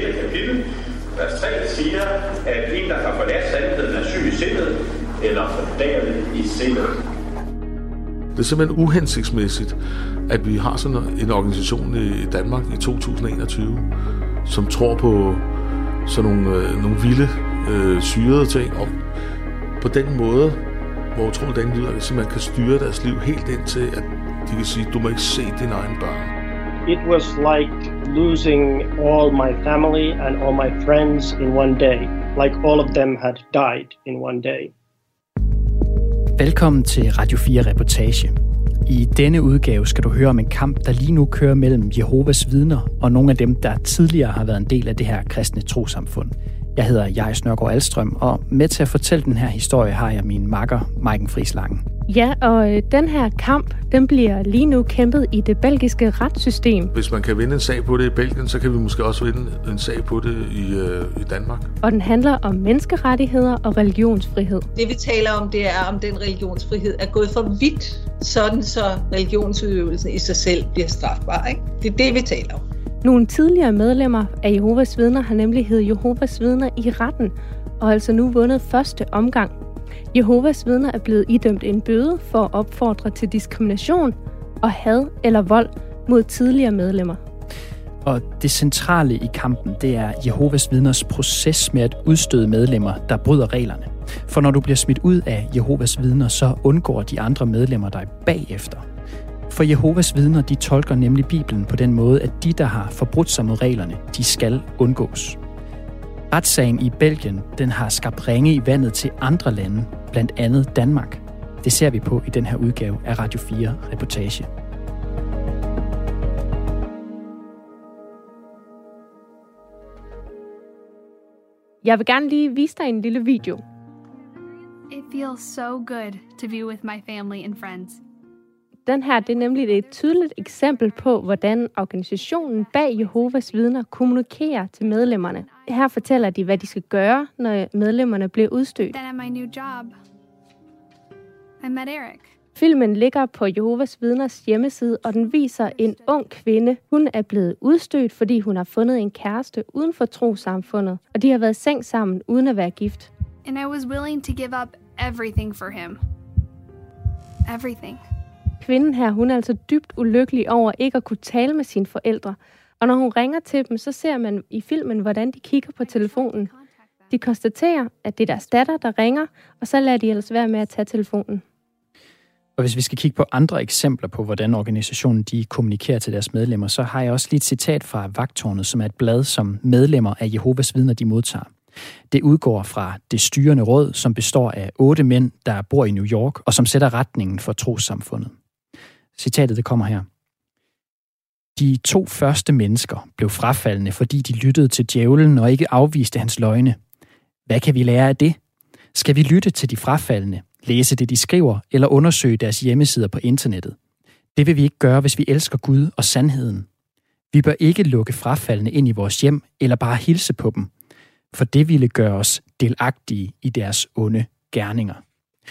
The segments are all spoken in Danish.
6. kapitel, vers 3 siger, at en, der har forladt sandheden, er syg i sindet, eller fordavet i sindet. Det er simpelthen uhensigtsmæssigt, at vi har sådan en organisation i Danmark i 2021, som tror på sådan nogle, øh, nogle vilde, øh, syrede ting, og på den måde, hvor utroligt den lyder, så man kan styre deres liv helt ind til, at de kan sige, du må ikke se dine egne børn. It was like losing all my family and all my friends in one day, like all of them had died in one day. Velkommen til Radio 4 Reportage. I denne udgave skal du høre om en kamp, der lige nu kører mellem Jehovas vidner og nogle af dem, der tidligere har været en del af det her kristne trosamfund. Jeg hedder Jais Nørgaard Alstrøm, og med til at fortælle den her historie har jeg min makker, Maiken Friislangen. Ja, og øh, den her kamp, den bliver lige nu kæmpet i det belgiske retssystem. Hvis man kan vinde en sag på det i Belgien, så kan vi måske også vinde en sag på det i, øh, i Danmark. Og den handler om menneskerettigheder og religionsfrihed. Det vi taler om, det er, om den religionsfrihed er gået for vidt, sådan så religionsudøvelsen i sig selv bliver strafbar. Ikke? Det er det, vi taler om. Nogle tidligere medlemmer af Jehovas vidner har nemlig hed Jehovas vidner i retten, og altså nu vundet første omgang. Jehovas vidner er blevet idømt en bøde for at opfordre til diskrimination og had eller vold mod tidligere medlemmer. Og det centrale i kampen, det er Jehovas vidners proces med at udstøde medlemmer, der bryder reglerne. For når du bliver smidt ud af Jehovas vidner, så undgår de andre medlemmer dig bagefter. For Jehovas vidner, de tolker nemlig Bibelen på den måde, at de, der har forbrudt sig mod reglerne, de skal undgås. Retssagen i Belgien, den har skabt ringe i vandet til andre lande, blandt andet Danmark. Det ser vi på i den her udgave af Radio 4 Reportage. Jeg vil gerne lige vise dig en lille video. It feels so good to be with my family and friends. Den her det er nemlig et tydeligt eksempel på, hvordan organisationen bag Jehovas vidner kommunikerer til medlemmerne. Her fortæller de, hvad de skal gøre, når medlemmerne bliver udstødt. Then at my new job, I met Eric. Filmen ligger på Jehovas vidners hjemmeside, og den viser en ung kvinde. Hun er blevet udstødt, fordi hun har fundet en kæreste uden for trosamfundet, og de har været seng sammen uden at være gift. And I was willing to give up everything for him. Everything. Kvinden her, hun er altså dybt ulykkelig over ikke at kunne tale med sine forældre. Og når hun ringer til dem, så ser man i filmen, hvordan de kigger på telefonen. De konstaterer, at det er deres datter, der ringer, og så lader de ellers være med at tage telefonen. Og hvis vi skal kigge på andre eksempler på, hvordan organisationen de kommunikerer til deres medlemmer, så har jeg også lige et citat fra Vagtårnet, som er et blad, som medlemmer af Jehovas vidner de modtager. Det udgår fra det styrende råd, som består af otte mænd, der bor i New York, og som sætter retningen for trossamfundet. Citatet det kommer her. De to første mennesker blev frafaldende, fordi de lyttede til djævlen og ikke afviste hans løgne. Hvad kan vi lære af det? Skal vi lytte til de frafaldende, læse det, de skriver, eller undersøge deres hjemmesider på internettet? Det vil vi ikke gøre, hvis vi elsker Gud og sandheden. Vi bør ikke lukke frafaldende ind i vores hjem, eller bare hilse på dem, for det ville gøre os delagtige i deres onde gerninger.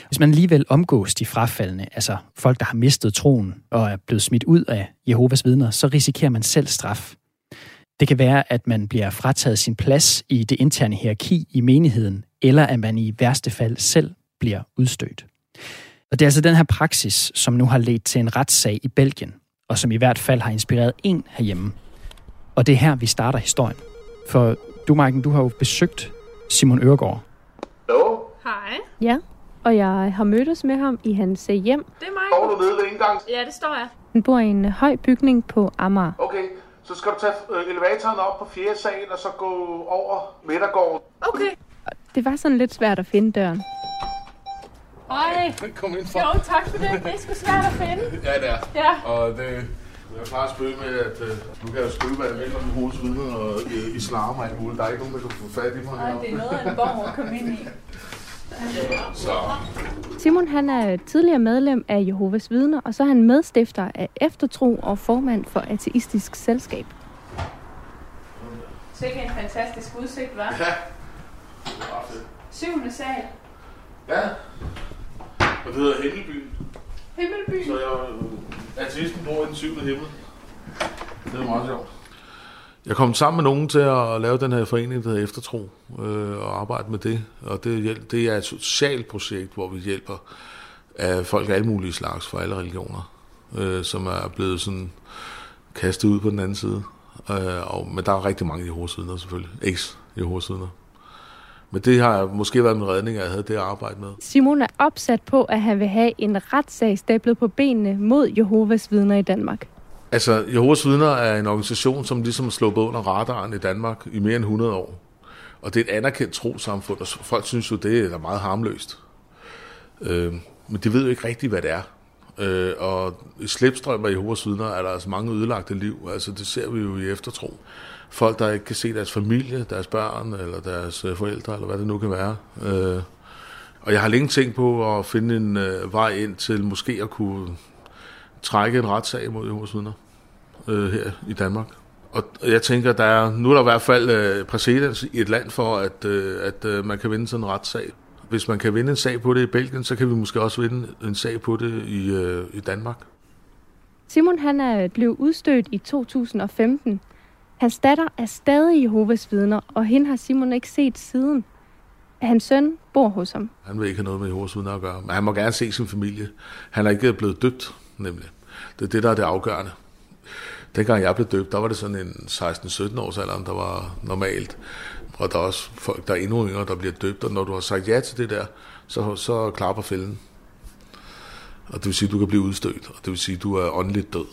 Hvis man alligevel omgås de frafaldende, altså folk, der har mistet troen og er blevet smidt ud af Jehovas vidner, så risikerer man selv straf. Det kan være, at man bliver frataget sin plads i det interne hierarki i menigheden, eller at man i værste fald selv bliver udstødt. Og det er altså den her praksis, som nu har ledt til en retssag i Belgien, og som i hvert fald har inspireret en herhjemme. Og det er her, vi starter historien. For du, Maiken, du har jo besøgt Simon Øregård. Hallo? Hej, Ja, og jeg har mødtes med ham i hans øh, hjem. det er mig. Står du nede ved indgangen? Ja, det står jeg. Han bor i en øh, høj bygning på Amager. Okay, så skal du tage øh, elevatoren op på fjerde sal, og så gå over midtergården. Okay. Det var sådan lidt svært at finde døren. Hej. Kom ind for. Jo, tak for det. Det er sgu svært at finde. Ja, det er. Ja. Og det, jeg plejer at spøge med, at øh, nu kan jeg skrive, hvad jeg vil om Jehovas vidner og øh, islam og alt muligt. Der er ikke nogen, der kan få fat i mig. Ej, det er noget af en borg at komme ind i. Så Simon han er tidligere medlem af Jehovas vidner, og så er han medstifter af Eftertro og formand for Ateistisk Selskab. Sikke en fantastisk udsigt, hva'? ja, det er fedt. Syvende sal. Ja, og det hedder Himmelbyen. Himmelby. Så jeg, øh, ateisten bor i den syvende himmel. Det er meget sjovt. Jeg kom sammen med nogen til at lave den her forening, der hedder Eftertro, øh, og arbejde med det. Og det, det er et socialt projekt, hvor vi hjælper af folk af alle mulige slags fra alle religioner, øh, som er blevet sådan kastet ud på den anden side. Øh, og, men der er rigtig mange Jehovas vidner selvfølgelig. Eks Jehovas vidner. Men det har måske været min redning, at jeg havde det at arbejde med. Simon er opsat på, at han vil have en retssag stablet på benene mod Jehovas vidner i Danmark. Altså, Jehovas vidner er en organisation, som ligesom slået under radaren i Danmark i mere end 100 år. Og det er et anerkendt trosamfund, og folk synes jo, det er meget harmløst. Øh, men de ved jo ikke rigtigt, hvad det er. Øh, og i slipstrøm af Jehovas vidner er der altså mange ødelagte liv. Altså, det ser vi jo i eftertro. Folk, der ikke kan se deres familie, deres børn, eller deres øh, forældre, eller hvad det nu kan være. Øh, og jeg har længe tænkt på at finde en øh, vej ind til måske at kunne trække en retssag mod Jehovas vidner øh, her i Danmark. Og jeg tænker, der er, nu er der i hvert fald øh, præcedens i et land for, at, øh, at øh, man kan vinde sådan en retssag. Hvis man kan vinde en sag på det i Belgien, så kan vi måske også vinde en sag på det i, øh, i Danmark. Simon han er blevet udstødt i 2015. Hans datter er stadig Jehovas vidner, og hende har Simon ikke set siden. Hans søn bor hos ham. Han vil ikke have noget med Jehovas vidner at gøre, men han må gerne se sin familie. Han er ikke blevet døbt, nemlig. Det er det, der er det afgørende. Dengang jeg blev døbt, der var det sådan en 16-17 års alder, der var normalt. Og der er også folk, der er endnu yngre, der bliver døbt, og når du har sagt ja til det der, så, så klapper fælden. Og det vil sige, at du kan blive udstødt, og det vil sige, at du er åndeligt død,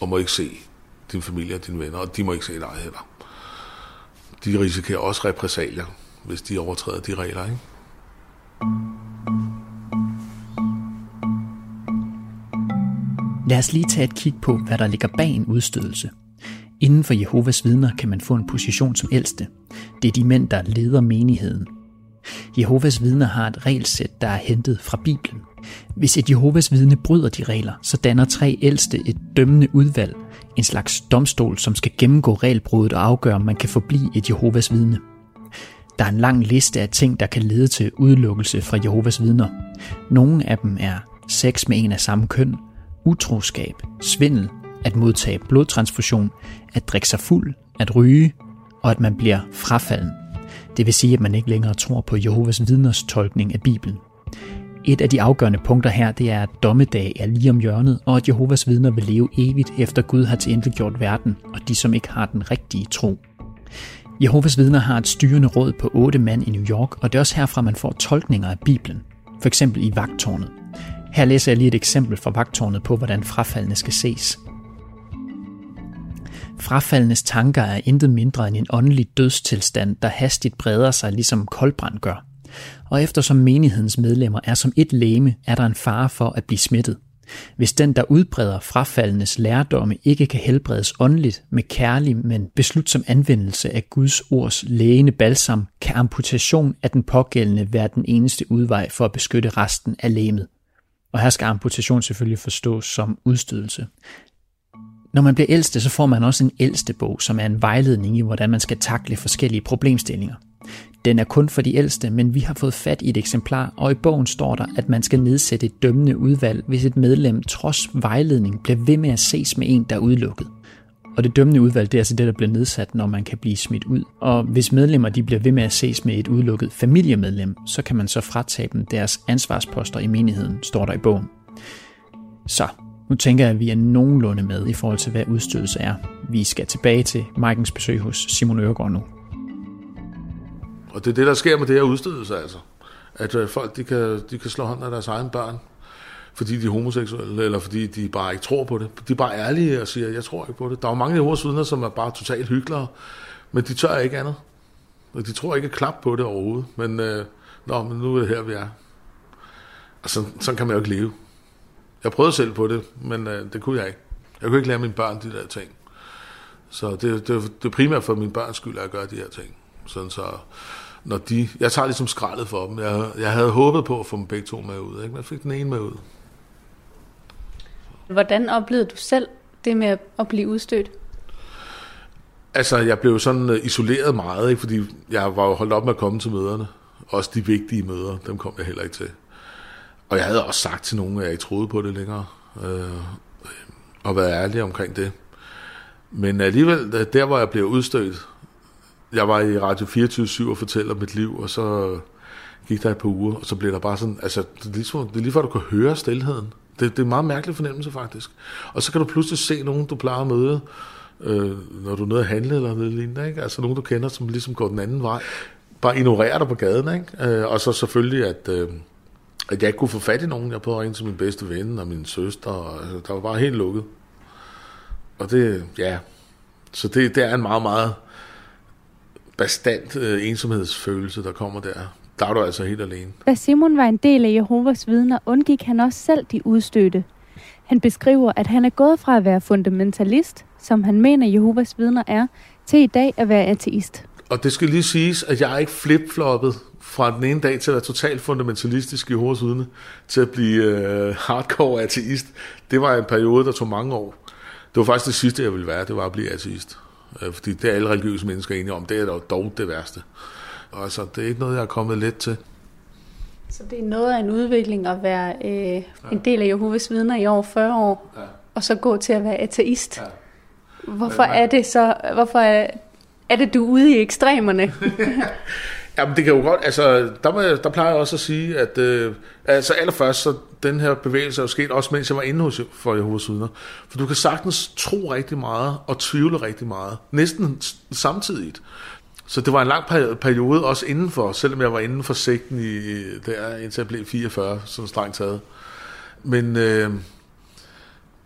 og må ikke se din familie og dine venner, og de må ikke se dig heller. De risikerer også repressalier, hvis de overtræder de regler, ikke? Lad os lige tage et kig på, hvad der ligger bag en udstødelse. Inden for Jehovas vidner kan man få en position som ældste. Det er de mænd, der leder menigheden. Jehovas vidner har et regelsæt, der er hentet fra Bibelen. Hvis et Jehovas vidne bryder de regler, så danner tre ældste et dømmende udvalg, en slags domstol, som skal gennemgå regelbruddet og afgøre, om man kan forblive et Jehovas vidne. Der er en lang liste af ting, der kan lede til udelukkelse fra Jehovas vidner. Nogle af dem er sex med en af samme køn, utroskab, svindel, at modtage blodtransfusion, at drikke sig fuld, at ryge og at man bliver frafalden. Det vil sige, at man ikke længere tror på Jehovas vidners tolkning af Bibelen. Et af de afgørende punkter her, det er, at dommedag er lige om hjørnet, og at Jehovas vidner vil leve evigt, efter Gud har tilintetgjort verden, og de som ikke har den rigtige tro. Jehovas vidner har et styrende råd på otte mand i New York, og det er også herfra, man får tolkninger af Bibelen. For eksempel i vagtårnet. Her læser jeg lige et eksempel fra vagtårnet på, hvordan frafaldene skal ses. Frafaldenes tanker er intet mindre end en åndelig dødstilstand, der hastigt breder sig, ligesom koldbrand gør. Og eftersom menighedens medlemmer er som et læme, er der en fare for at blive smittet. Hvis den, der udbreder frafaldenes lærdomme, ikke kan helbredes åndeligt med kærlig, men beslutsom anvendelse af Guds ords lægende balsam, kan amputation af den pågældende være den eneste udvej for at beskytte resten af læmet. Og her skal amputation selvfølgelig forstås som udstødelse. Når man bliver ældste, så får man også en ældstebog, som er en vejledning i, hvordan man skal takle forskellige problemstillinger. Den er kun for de ældste, men vi har fået fat i et eksemplar, og i bogen står der, at man skal nedsætte et dømmende udvalg, hvis et medlem trods vejledning bliver ved med at ses med en, der er udelukket. Og det dømmende udvalg, det er altså det, der bliver nedsat, når man kan blive smidt ud. Og hvis medlemmer de bliver ved med at ses med et udelukket familiemedlem, så kan man så fratage dem deres ansvarsposter i menigheden, står der i bogen. Så, nu tænker jeg, at vi er nogenlunde med i forhold til, hvad udstødelse er. Vi skal tilbage til Markens besøg hos Simon Øregård nu. Og det er det, der sker med det her udstødelse, altså. At øh, folk, de kan, de kan slå hånd af deres egne børn, fordi de er homoseksuelle, eller fordi de bare ikke tror på det. De er bare ærlige og siger, jeg tror ikke på det. Der er jo mange Jehovas vidner, som er bare totalt hyggelige, men de tør ikke andet. Og de tror ikke klap på det overhovedet. Men, øh, nå, men nu er det her, vi er. Og sådan, sådan kan man jo ikke leve. Jeg prøvede selv på det, men øh, det kunne jeg ikke. Jeg kunne ikke lære mine børn de der ting. Så det, det, det primært for mine børns skyld at gøre de her ting. Sådan så, når de, jeg tager ligesom skraldet for dem. Jeg, jeg havde håbet på at få dem begge to med ud, ikke? men jeg fik den ene med ud. Hvordan oplevede du selv det med at blive udstødt? Altså, jeg blev sådan øh, isoleret meget, ikke? fordi jeg var jo holdt op med at komme til møderne. Også de vigtige møder, dem kom jeg heller ikke til. Og jeg havde også sagt til nogen, at jeg ikke troede på det længere. Øh, og været ærlig omkring det. Men alligevel, der hvor jeg blev udstødt, jeg var i Radio 24 og fortæller mit liv, og så gik der et par uger, og så blev der bare sådan, altså, det er lige, det er lige før, du kan høre stillheden. Det, det er en meget mærkelig fornemmelse, faktisk. Og så kan du pludselig se nogen, du plejer at møde, øh, når du er nede at handle eller noget lignende, ikke? Altså nogen, du kender, som ligesom går den anden vej. Bare ignorerer dig på gaden, ikke? Øh, og så selvfølgelig, at, øh, at jeg ikke kunne få fat i nogen. Jeg prøvede at ringe til min bedste ven og min søster, og altså, der var bare helt lukket. Og det, ja, så det, det er en meget, meget bestandt øh, ensomhedsfølelse, der kommer der. Der er du altså helt alene. Da Simon var en del af Jehovas vidner, undgik han også selv de udstødte. Han beskriver, at han er gået fra at være fundamentalist, som han mener Jehovas vidner er, til i dag at være ateist. Og det skal lige siges, at jeg er ikke flipfloppet fra den ene dag til at være totalt fundamentalistisk i Jehovas vidne, til at blive øh, hardcore ateist. Det var en periode, der tog mange år. Det var faktisk det sidste, jeg ville være, det var at blive ateist. Øh, fordi det er alle religiøse mennesker enige om. Det er dog det værste. Altså, det er ikke noget, jeg er kommet let til. Så det er noget af en udvikling at være øh, ja. en del af Jehovas vidner i over 40 år, ja. og så gå til at være ateist. Ja. Hvorfor er det så, hvorfor er, er det, du er ude i ekstremerne? Jamen det kan jo godt, altså der, må der plejer jeg også at sige, at øh, altså allerførst, så den her bevægelse er jo sket også mens jeg var inde hos for Jehovas vidner. For du kan sagtens tro rigtig meget og tvivle rigtig meget, næsten samtidigt. Så det var en lang periode også indenfor, selvom jeg var inden for sekten i, der, indtil jeg blev 44, sådan strengt taget. Men øh,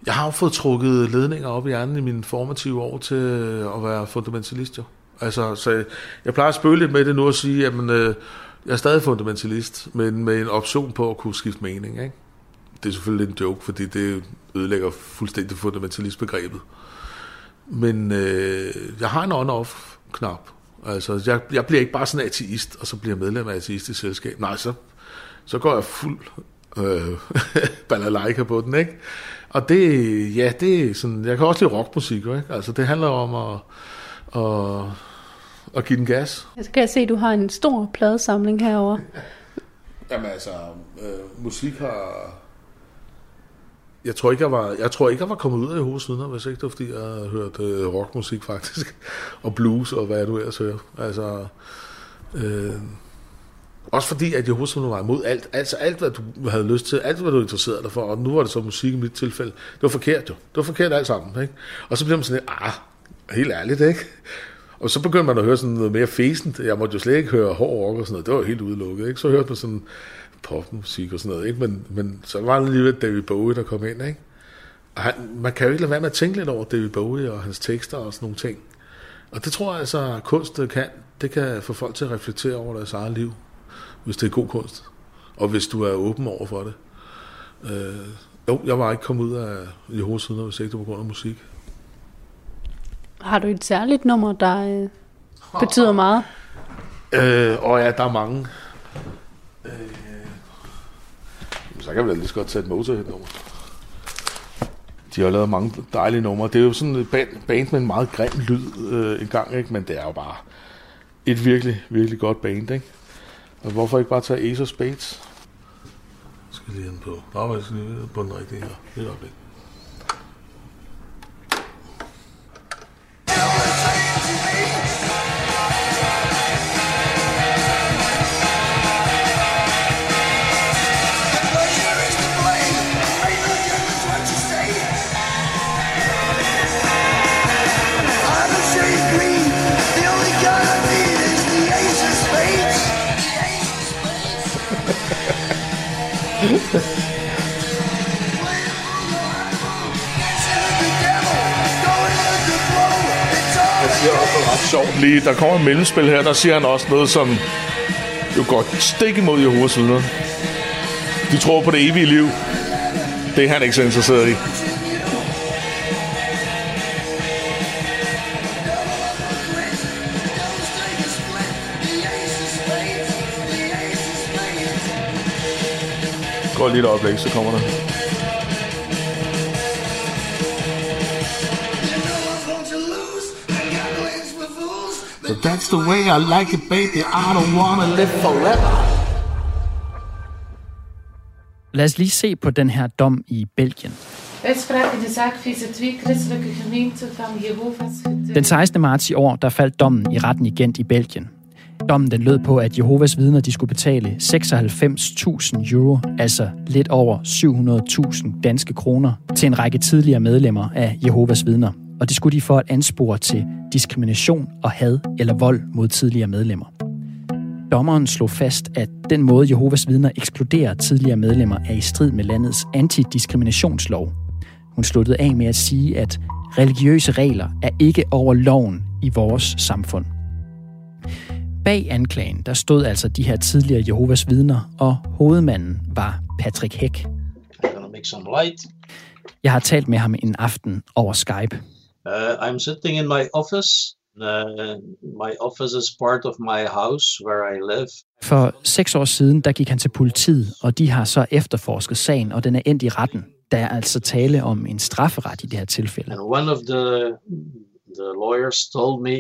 jeg har jo fået trukket ledninger op i hjernen i mine formative år til øh, at være fundamentalist, jo. Altså, så jeg plejer at spøge lidt med det nu og sige, at øh, jeg er stadig fundamentalist, men med en option på at kunne skifte mening. Ikke? Det er selvfølgelig lidt en joke, fordi det ødelægger fuldstændig fundamentalistbegrebet. Men øh, jeg har en on-off-knap. Altså, jeg, jeg bliver ikke bare sådan ateist, og så bliver jeg medlem af ateistisk selskab. Nej, så, så går jeg fuld øh, balalaika på den, ikke? Og det, ja, det er sådan, jeg kan også lide rockmusik, ikke? Altså, det handler om at, at, at give den gas. Så kan jeg se, at du har en stor pladesamling herover. Jamen altså, øh, musik har... Jeg tror, ikke, jeg, var, jeg tror ikke, jeg var kommet ud af Jehovas vidner, hvis ikke det var, fordi jeg havde hørt øh, rockmusik faktisk, og blues og hvad du ellers hører. Altså, øh, også fordi, at Jehovas vidner var imod alt. Altså alt, hvad du havde lyst til, alt, hvad du interesserede dig for, og nu var det så musik i mit tilfælde. Det var forkert jo. Det var forkert alt sammen. Ikke? Og så bliver man sådan lidt, ah, helt ærligt, ikke? Og så begyndte man at høre sådan noget mere fæsent. Jeg måtte jo slet ikke høre hård rock og sådan noget. Det var helt udelukket, ikke? Så hørte man sådan popmusik og sådan noget, ikke? Men, men så var det alligevel David Bowie, der kom ind, ikke? Og han, man kan jo ikke lade være med at tænke lidt over David Bowie og hans tekster og sådan nogle ting. Og det tror jeg altså, at kunst kan. Det kan få folk til at reflektere over deres eget liv, hvis det er god kunst. Og hvis du er åben over for det. Øh, jo, jeg var ikke kommet ud af Jehovas vidner, hvis ikke det var på grund af musik. Har du et særligt nummer, der øh, betyder meget? Øh, og ja, der er mange. Øh, så kan vi da lige så godt tage et Motorhead-nummer. De har lavet mange dejlige numre. Det er jo sådan et band, band med en meget grim lyd øh, en gang, ikke? men det er jo bare et virkelig, virkelig godt band. Ikke? Og hvorfor ikke bare tage Ace of Spades? Skal lige ind på. Nå, på den rigtige her. Det er Der kommer et mellemspil her, der siger han også noget, som jo går stik imod Jehovas vidner. De tror på det evige liv. Det er han ikke så interesseret i. Går lige et øjeblik, så kommer der. That's the way I like it, baby. I don't wanna live forever. Lad os lige se på den her dom i Belgien. Den 16. marts i år, der faldt dommen i retten i Gent i Belgien. Dommen den lød på, at Jehovas vidner de skulle betale 96.000 euro, altså lidt over 700.000 danske kroner, til en række tidligere medlemmer af Jehovas vidner. Og det skulle de for at anspore til diskrimination og had eller vold mod tidligere medlemmer. Dommeren slog fast, at den måde Jehovas vidner ekskluderer tidligere medlemmer er i strid med landets antidiskriminationslov. Hun sluttede af med at sige, at religiøse regler er ikke over loven i vores samfund. Bag anklagen, der stod altså de her tidligere Jehovas vidner, og hovedmanden var Patrick Heck. Jeg har talt med ham en aften over Skype. Uh, I'm sitting in my office. Uh, my office is part of my house where I live. For seks år siden, der gik han til politiet, og de har så efterforsket sagen, og den er endt i retten. Der er altså tale om en strafferet i det her tilfælde. And one of the, the lawyers told me,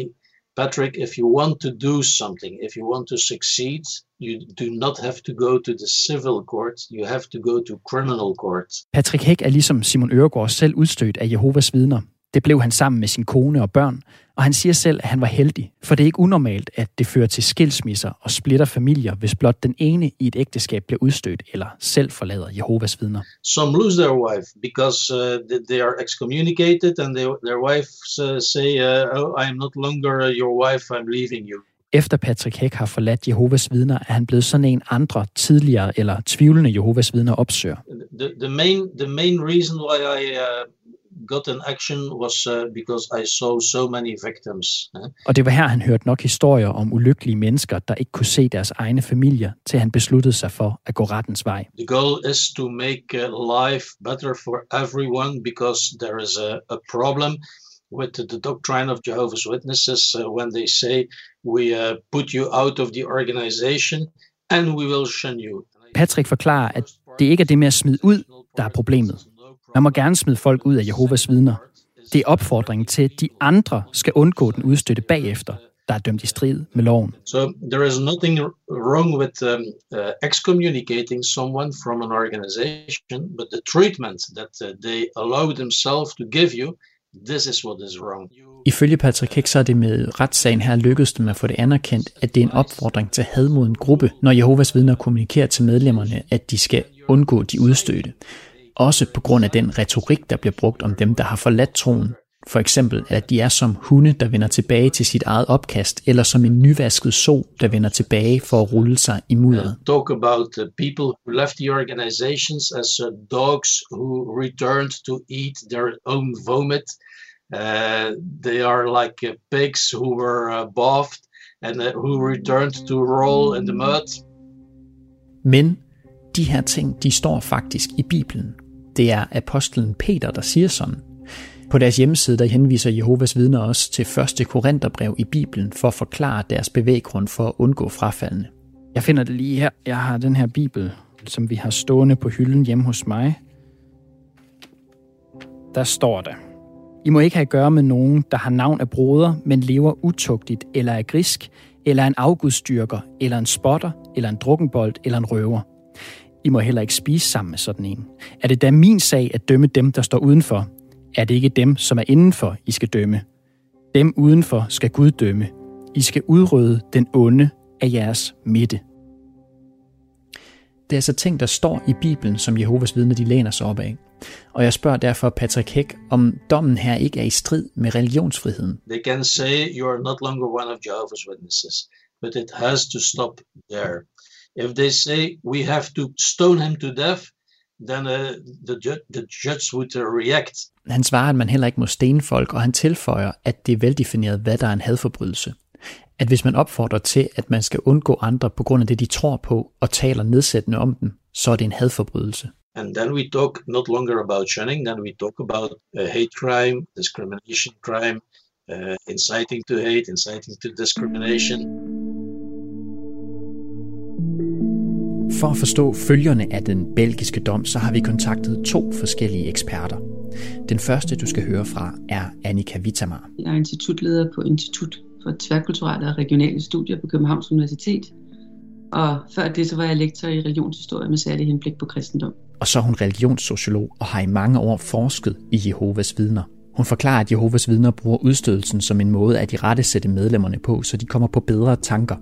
Patrick, if you want to do something, if you want to succeed, you do not have to go to the civil court, you have to go to criminal court. Patrick Hæk er ligesom Simon Øregård selv udstødt af Jehovas vidner. Det blev han sammen med sin kone og børn, og han siger selv, at han var heldig, for det er ikke unormalt, at det fører til skilsmisser og splitter familier, hvis blot den ene i et ægteskab bliver udstødt eller selv forlader Jehovas vidner. Some lose their wife because uh, they are excommunicated and they, their wives uh, say, uh, oh, I am not longer your wife, I'm leaving you. Efter Patrick Hæk har forladt Jehovas vidner, er han blevet sådan en andre tidligere eller tvivlende Jehovas vidner opsøger. The, the, main, the main reason why I uh, got an action was uh, because I saw so many victims. Og det var her, han hørte nok historier om ulykkelige mennesker, der ikke kunne se deres egne familier, til han besluttede sig for at gå rettens vej. The goal is to make uh, life better for everyone because there is a, a problem with the doctrine of Jehovah's Witnesses uh, when they say we uh, put you out of the organization and we will shun you. Patrick forklarer, at det ikke er det med at smide ud, der er problemet. Man må gerne smide folk ud af Jehovas vidner. Det er opfordringen til, at de andre skal undgå den udstøtte bagefter, der er dømt i strid med loven. So there is nothing wrong with um, uh, excommunicating someone from an organization, but the treatment that uh, they allow themselves to give you, this is what is wrong. Ifølge Patrick Hæk, så er det med retssagen her lykkedes dem at få det anerkendt, at det er en opfordring til had mod en gruppe, når Jehovas vidner kommunikerer til medlemmerne, at de skal undgå de udstødte også på grund af den retorik, der bliver brugt om dem, der har forladt troen. For eksempel, at de er som hunde, der vender tilbage til sit eget opkast, eller som en nyvasket so, der vender tilbage for at rulle sig i mudderet. Talk about people who left the organizations as uh, dogs who returned to eat their own vomit. Uh, they are like uh, pigs who were uh, buffed and uh, who returned to roll in the mud. Men de her ting, de står faktisk i Bibelen. Det er apostlen Peter, der siger sådan. På deres hjemmeside der henviser Jehovas vidner også til første Korintherbrev i Bibelen for at forklare deres bevæggrund for at undgå frafaldene. Jeg finder det lige her. Jeg har den her Bibel, som vi har stående på hylden hjemme hos mig. Der står der. I må ikke have at gøre med nogen, der har navn af broder, men lever utugtigt, eller er grisk, eller en afgudstyrker, eller en spotter, eller en drukkenbold, eller en røver. I må heller ikke spise sammen med sådan en. Er det da min sag at dømme dem, der står udenfor? Er det ikke dem, som er indenfor, I skal dømme? Dem udenfor skal Gud dømme. I skal udrydde den onde af jeres midte. Det er altså ting, der står i Bibelen, som Jehovas vidner de læner sig op af. Og jeg spørger derfor Patrick Heck, om dommen her ikke er i strid med religionsfriheden. They can say you are not longer one of Jehovah's Witnesses, but it has to stop there. If they say we have to stone him to death, then uh, the, ju- the judge would uh, react. Han svarer, at man heller ikke må stene folk, og han tilføjer, at det er veldefineret, hvad der er en hadforbrydelse. At hvis man opfordrer til, at man skal undgå andre på grund af det, de tror på, og taler nedsættende om dem, så er det en hadforbrydelse. And then we talk not longer about shunning, then we talk about uh, hate crime, discrimination crime, uh, inciting to hate, inciting to discrimination. For at forstå følgerne af den belgiske dom, så har vi kontaktet to forskellige eksperter. Den første, du skal høre fra, er Annika Vitamar. Jeg er institutleder på Institut for Tværkulturelle og Regionale Studier på Københavns Universitet. Og før det, så var jeg lektor i religionshistorie med særlig henblik på kristendom. Og så er hun religionssociolog og har i mange år forsket i Jehovas vidner. Hun forklarer, at Jehovas vidner bruger udstødelsen som en måde at i rette sætte medlemmerne på, så de kommer på bedre tanker.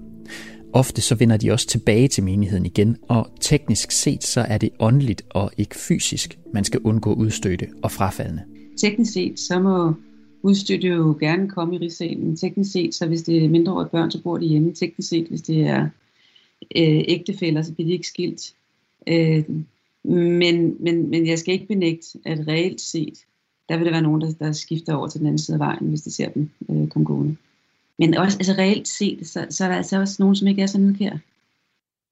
Ofte så vender de også tilbage til menigheden igen, og teknisk set så er det åndeligt og ikke fysisk, man skal undgå udstødte og frafaldende. Teknisk set så må udstøtte jo gerne komme i rigsalen. Teknisk set, så hvis det er mindreårige børn, så bor de hjemme. Teknisk set, hvis det er øh, ægtefælder, så bliver de ikke skilt. Øh, men, men, men jeg skal ikke benægte, at reelt set, der vil der være nogen, der, der skifter over til den anden side af vejen, hvis de ser dem øh, komme gående. Men også, altså reelt set, så, så er der altså også nogen, som ikke er så nidkære.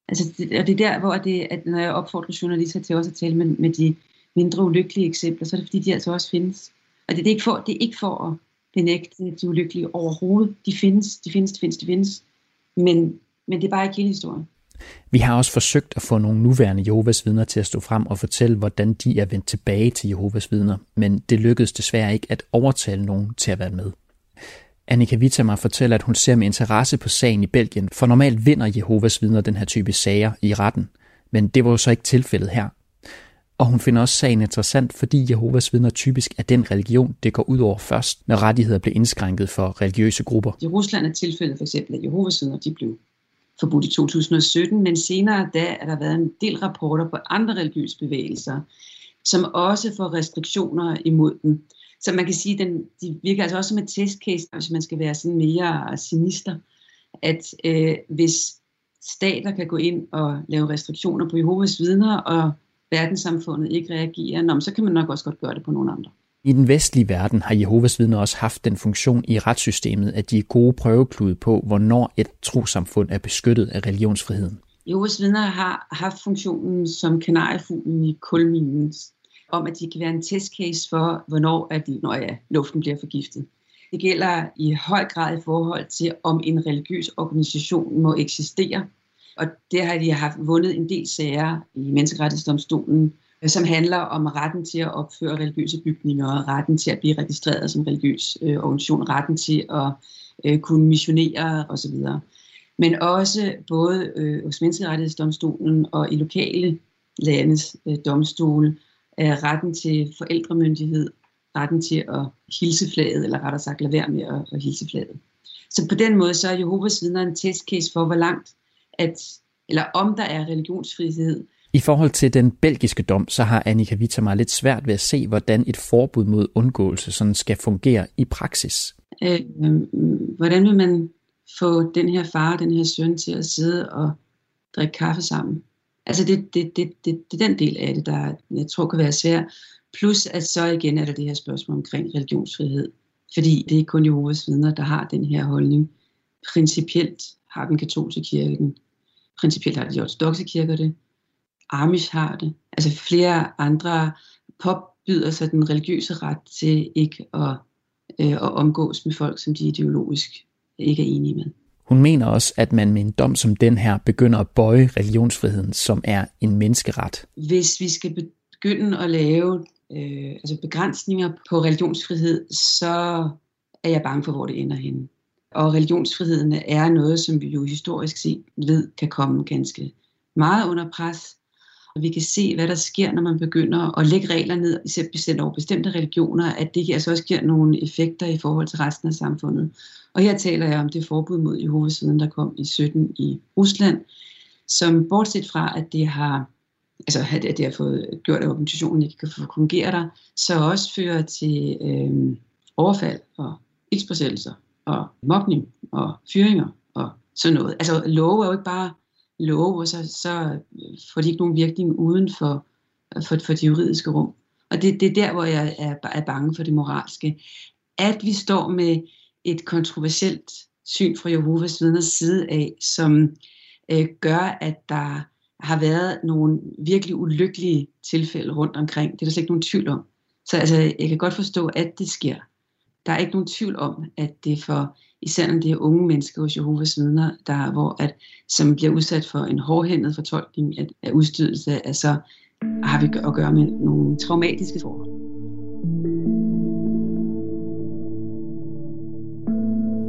Altså, det, og det er der, hvor det, at når jeg opfordrer journalister til også at tale med, med de mindre ulykkelige eksempler, så er det fordi, de altså også findes. Og det, det, er, ikke for, det er ikke for at benægte de ulykkelige overhovedet. De findes, de findes, de findes, de findes. Men, men det er bare ikke hele historien. Vi har også forsøgt at få nogle nuværende Jehovas vidner til at stå frem og fortælle, hvordan de er vendt tilbage til Jehovas vidner, men det lykkedes desværre ikke at overtale nogen til at være med. Annika Wittemar fortæller, at hun ser med interesse på sagen i Belgien, for normalt vinder Jehovas vidner den her type sager i retten, men det var jo så ikke tilfældet her. Og hun finder også sagen interessant, fordi Jehovas vidner typisk er den religion, det går ud over først, når rettigheder bliver indskrænket for religiøse grupper. I Rusland er tilfældet for eksempel, at Jehovas vidner de blev forbudt i 2017, men senere da er der været en del rapporter på andre religiøse bevægelser, som også får restriktioner imod dem. Så man kan sige, at den, de virker altså også som et testcase, hvis man skal være sådan mere sinister, at øh, hvis stater kan gå ind og lave restriktioner på Jehovas vidner, og verdenssamfundet ikke reagerer, så kan man nok også godt gøre det på nogle andre. I den vestlige verden har Jehovas vidner også haft den funktion i retssystemet, at de er gode prøveklude på, hvornår et trosamfund er beskyttet af religionsfriheden. Jehovas vidner har haft funktionen som kanariefuglen i kulminen, om at de kan være en testcase for, hvornår at når ja, luften bliver forgiftet. Det gælder i høj grad i forhold til, om en religiøs organisation må eksistere. Og det har de haft vundet en del sager i menneskerettighedsdomstolen, som handler om retten til at opføre religiøse bygninger, retten til at blive registreret som religiøs øh, organisation, retten til at øh, kunne missionere osv. Men også både øh, hos menneskerettighedsdomstolen og i lokale landes øh, domstole, retten til forældremyndighed, retten til at hilse flaget, eller rettere sagt lade være med at, at hilse flaget. Så på den måde så er Jehovas vidner en testcase for, hvor langt, at, eller om der er religionsfrihed, i forhold til den belgiske dom, så har Annika Wittmer lidt svært ved at se, hvordan et forbud mod undgåelse sådan skal fungere i praksis. Øh, hvordan vil man få den her far og den her søn til at sidde og drikke kaffe sammen? Altså det, det, det, det, det er den del af det, der jeg tror kan være svært. Plus at så igen er der det her spørgsmål omkring religionsfrihed. Fordi det er ikke kun Jehovas vidner, der har den her holdning. Principielt har den katolske kirke den. Principielt har de ortodoxe kirker det. Amish har det. Altså flere andre påbyder sig den religiøse ret til ikke at, øh, at omgås med folk, som de ideologisk ikke er enige med. Hun mener også, at man med en dom som den her begynder at bøje religionsfriheden, som er en menneskeret. Hvis vi skal begynde at lave øh, altså begrænsninger på religionsfrihed, så er jeg bange for, hvor det ender henne. Og religionsfriheden er noget, som vi jo historisk set ved kan komme ganske meget under pres. Vi kan se, hvad der sker, når man begynder at lægge regler ned, især over bestemte religioner, at det altså også giver nogle effekter i forhold til resten af samfundet. Og her taler jeg om det forbud mod Jehovas viden, der kom i 17 i Rusland, som bortset fra, at det har altså at det har fået gjort, at organisationen ikke kan fungere der, så også fører til øh, overfald og ildspåsættelser og mobning og fyringer og sådan noget. Altså love er jo ikke bare love, og så, så får de ikke nogen virkning uden for, for, for det juridiske rum. Og det, det er der, hvor jeg er, er bange for det moralske. At vi står med et kontroversielt syn fra Jehovas vidners side af, som øh, gør, at der har været nogle virkelig ulykkelige tilfælde rundt omkring. Det er der slet ikke nogen tvivl om. Så altså, jeg kan godt forstå, at det sker. Der er ikke nogen tvivl om, at det for især når det er unge mennesker hos Jehovas vidner, der, hvor at, som bliver udsat for en hårdhændet fortolkning af, af udstødelse, altså har vi at gøre med nogle traumatiske forhold.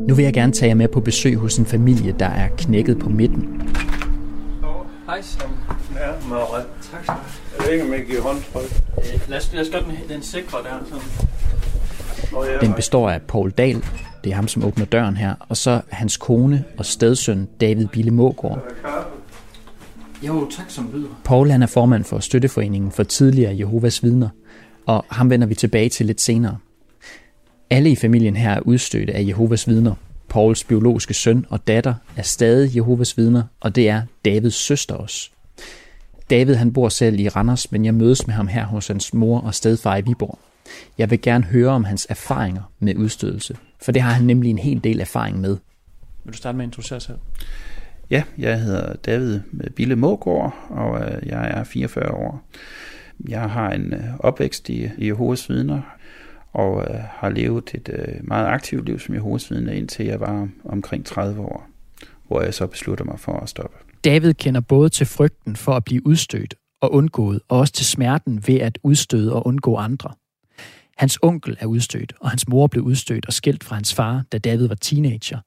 Nu vil jeg gerne tage jer med på besøg hos en familie, der er knækket på midten. Hej, som er Marit. Tak skal du ved ikke, om jeg giver håndtryk. Øh, lad os, lad os gøre den, den sikre der. Sådan. Den består af Paul Dahl, det er ham, som åbner døren her, og så hans kone og stedsøn David Bille Mågaard. Jo, tak som byder. Paul han er formand for Støtteforeningen for tidligere Jehovas vidner, og ham vender vi tilbage til lidt senere. Alle i familien her er udstødte af Jehovas vidner. Pauls biologiske søn og datter er stadig Jehovas vidner, og det er Davids søster også. David han bor selv i Randers, men jeg mødes med ham her hos hans mor og stedfar i Viborg. Jeg vil gerne høre om hans erfaringer med udstødelse, for det har han nemlig en hel del erfaring med. Vil du starte med at introducere selv? Ja, jeg hedder David Bille Mågaard, og øh, jeg er 44 år. Jeg har en øh, opvækst i Jehovas vidner, og øh, har levet et meget aktivt liv som Jehovas vidner, indtil jeg var omkring 30 år, hvor jeg så besluttede mig for at stoppe. David kender både til frygten for at blive udstødt og undgået, og også til smerten ved at udstøde og undgå andre. Hans onkel er udstødt, og hans mor blev udstødt og skilt fra hans far, da David var teenager.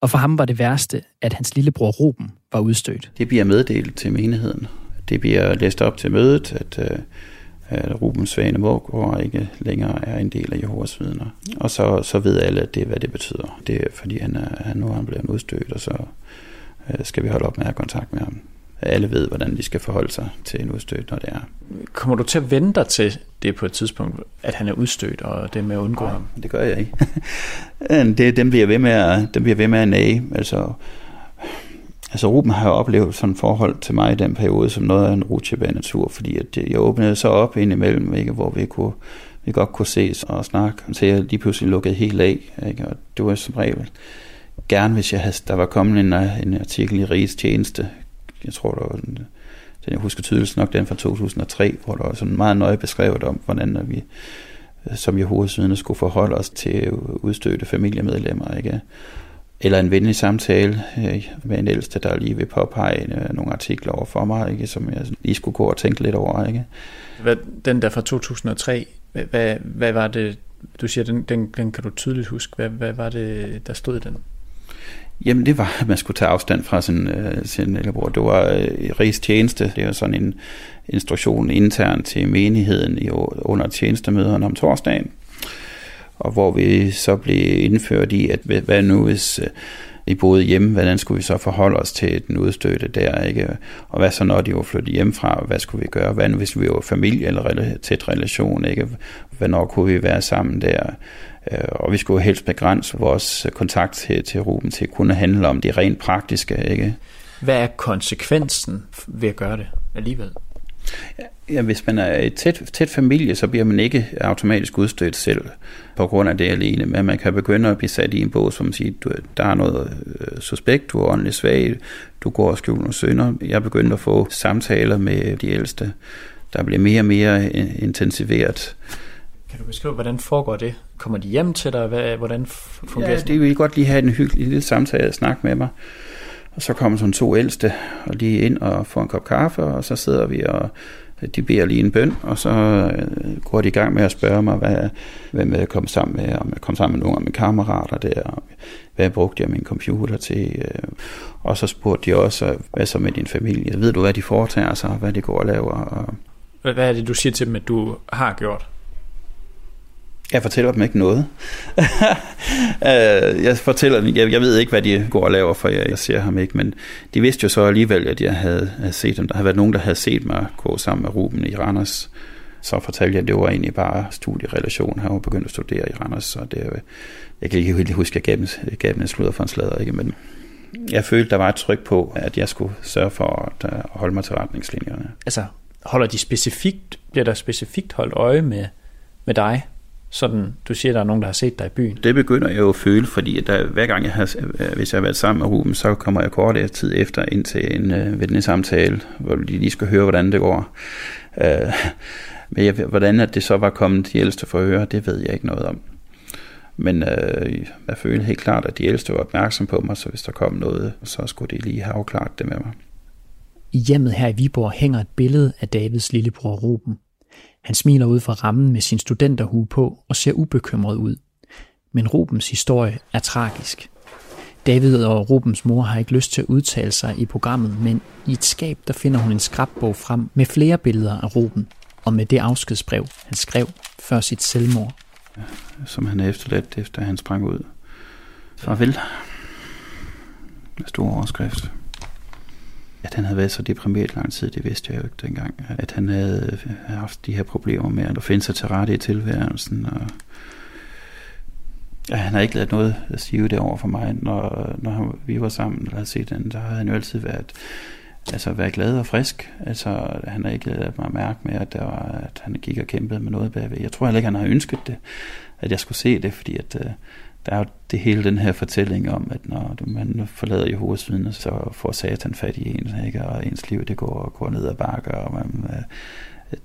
Og for ham var det værste, at hans lillebror Ruben var udstødt. Det bliver meddelt til menigheden. Det bliver læst op til mødet, at, at Ruben Svane Mågaard ikke længere er en del af Jehovas vidner. Og så, så ved alle, at det, hvad det betyder. Det er, fordi han, er, han nu er han blevet udstødt, og så skal vi holde op med at have kontakt med ham alle ved, hvordan de skal forholde sig til en udstødt, når det er. Kommer du til at vente dig til det på et tidspunkt, at han er udstødt, og det med at undgå Nej, ham? det gør jeg ikke. det, dem bliver ved med at, dem bliver ved med at nage. Altså, altså Ruben har jo oplevet sådan et forhold til mig i den periode, som noget af en rutsjebane-tur, fordi at jeg åbnede så op indimellem, ikke, hvor vi kunne vi godt kunne ses og snakke, så jeg lige pludselig lukkede helt af, ikke? og det var som regel gerne, hvis jeg havde, der var kommet en, en artikel i Riges Tjeneste, jeg tror, der var den, den jeg husker tydeligt nok, den fra 2003, hvor der var sådan meget nøje beskrevet om, hvordan vi øh, som Jehovas skulle forholde os til udstødte familiemedlemmer, ikke? Eller en venlig samtale øh, med en ældste, der lige vil påpege øh, nogle artikler over for mig, ikke? som jeg lige skulle gå og tænke lidt over. Ikke? Hvad, den der fra 2003, hvad, hvad var det, du siger, den, den, den kan du tydeligt huske, hvad, hvad var det, der stod i den? Jamen det var, at man skulle tage afstand fra sin, øh, sin lillebror. Det var øh, rigs tjeneste. Det var sådan en instruktion intern til menigheden i, under tjenestemøderne om torsdagen. Og hvor vi så blev indført i, at hvad nu hvis øh, vi boede hjemme, hvordan skulle vi så forholde os til den udstødte der, ikke? Og hvad så når de var flyttet hjemmefra, hvad skulle vi gøre? Hvad nu hvis vi var familie eller tæt relation, ikke? Hvornår kunne vi være sammen der? Øh, og vi skulle helst begrænse vores kontakt til, til Ruben til at kunne handle om det rent praktiske. Ikke? Hvad er konsekvensen ved at gøre det alligevel? Ja, hvis man er et tæt, tæt familie, så bliver man ikke automatisk udstødt selv på grund af det alene, men man kan begynde at blive sat i en bås, som siger, du, der er noget øh, suspekt, du er åndelig svag, du går og skjuler nogle sønder. Jeg begyndte at få samtaler med de ældste, der bliver mere og mere intensiveret. Kan du beskrive, hvordan foregår det? Kommer de hjem til dig? Hvad, hvordan fungerer det? Ja, det vil godt lige have en hyggelig lille samtale og snakke med mig. Og så kommer sådan to ældste og lige ind og får en kop kaffe, og så sidder vi og de beder lige en bøn, og så øh, går de i gang med at spørge mig, hvad, hvem jeg kom sammen med, om jeg kom sammen med nogle af mine kammerater der, og hvad brugte jeg min computer til, øh. og så spurgte de også, hvad så med din familie, ved du, hvad de foretager sig, hvad de går og laver? Og... Hvad er det, du siger til dem, at du har gjort? Jeg fortæller dem ikke noget. Øh, jeg fortæller dem, jeg, jeg ved ikke, hvad de går og laver, for jeg, jeg ser ham ikke, men de vidste jo så alligevel, at jeg havde, havde set dem. Der havde været nogen, der havde set mig gå sammen med Ruben i Randers. Så fortalte jeg, at det var egentlig bare studierelation. Han var begyndt at studere i Randers, så det, øh, jeg kan ikke helt huske, at jeg gav dem, gav dem en sludder for en slader, ikke? men jeg følte, der var et tryk på, at jeg skulle sørge for at øh, holde mig til retningslinjerne. Altså, holder de specifikt, bliver der specifikt holdt øje med, med dig sådan, du siger, der er nogen, der har set dig i byen. Det begynder jeg jo at føle, fordi der, hver gang jeg har, hvis jeg har været sammen med Ruben, så kommer jeg kort tid efter ind til en øh, venlig samtale, hvor de lige skal høre, hvordan det går. Øh, men jeg, hvordan at det så var kommet de ældste for at høre, det ved jeg ikke noget om. Men øh, jeg følte helt klart, at de ældste var opmærksom på mig, så hvis der kom noget, så skulle de lige have afklaret det med mig. I hjemmet her i Viborg hænger et billede af Davids lillebror Ruben. Han smiler ud fra rammen med sin studenterhue på og ser ubekymret ud. Men Rubens historie er tragisk. David og Rubens mor har ikke lyst til at udtale sig i programmet, men i et skab, der finder hun en skrabbog frem med flere billeder af Ruben, og med det afskedsbrev, han skrev før sit selvmord. Som han er efterladt, efter han sprang ud. Farvel. Med stor overskrift. At han havde været så deprimeret lang tid, det vidste jeg jo ikke dengang. At han havde øh, haft de her problemer med at finde sig til rette i tilværelsen. Og ja, han havde ikke lavet noget at sige det over for mig, når, når vi var sammen eller set den. Der havde han jo altid været, altså været glad og frisk. Altså, han har ikke lavet mig mærke med, at, der var, at han gik og kæmpede med noget bagved. Jeg tror heller ikke, han har ønsket det, at jeg skulle se det, fordi at, øh, der er jo det hele den her fortælling om, at når man forlader Jehovas vidner, så får satan fat i en, ikke? og ens liv det går, går ned ad bakker, og man, øh,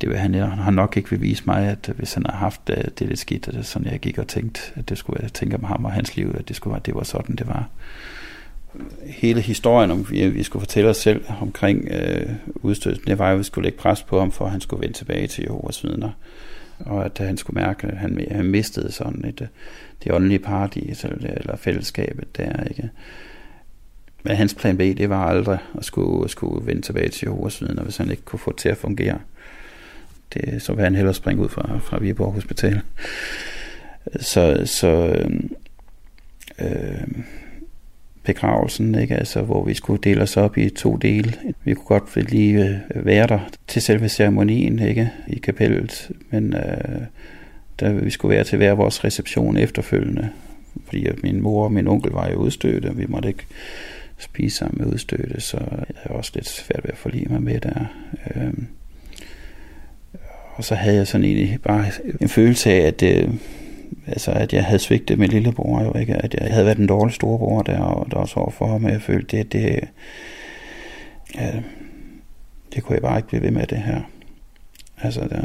det vil han, han har nok ikke vil vise mig, at hvis han har haft øh, det, det lidt skidt, at sådan jeg gik og tænkte, at det skulle jeg tænke om ham og hans liv, at det, skulle at det var sådan, det var hele historien om, vi, vi skulle fortælle os selv omkring øh, udstødelsen, det var jo, at vi skulle lægge pres på ham, for at han skulle vende tilbage til Jehovas vidner. Og at han skulle mærke, at han, han mistede sådan et, øh, det åndelige paradis, eller, eller fællesskabet der, ikke? Men hans plan B, det var aldrig at skulle, skulle vende tilbage til Jehovas vidner, hvis han ikke kunne få det til at fungere. Det, så vil han hellere springe ud fra, fra Viborg Hospital. Så, så øh, øh, begravelsen, ikke? Altså, hvor vi skulle dele os op i to dele. Vi kunne godt lige øh, være der til selve ceremonien ikke? i kapellet, men øh, der vi skulle være til hver vores reception efterfølgende, fordi at min mor og min onkel var jo udstødte, og vi måtte ikke spise sammen med udstødte, så jeg havde også lidt svært ved at forlige mig med der. Øh, og så havde jeg sådan egentlig bare en følelse af, at øh, altså, at jeg havde svigtet min lillebror, jo ikke? at jeg havde været en dårlig storebror der, og der også over for ham, og jeg følte, det, det, ja, det kunne jeg bare ikke blive ved med det her. Altså, der,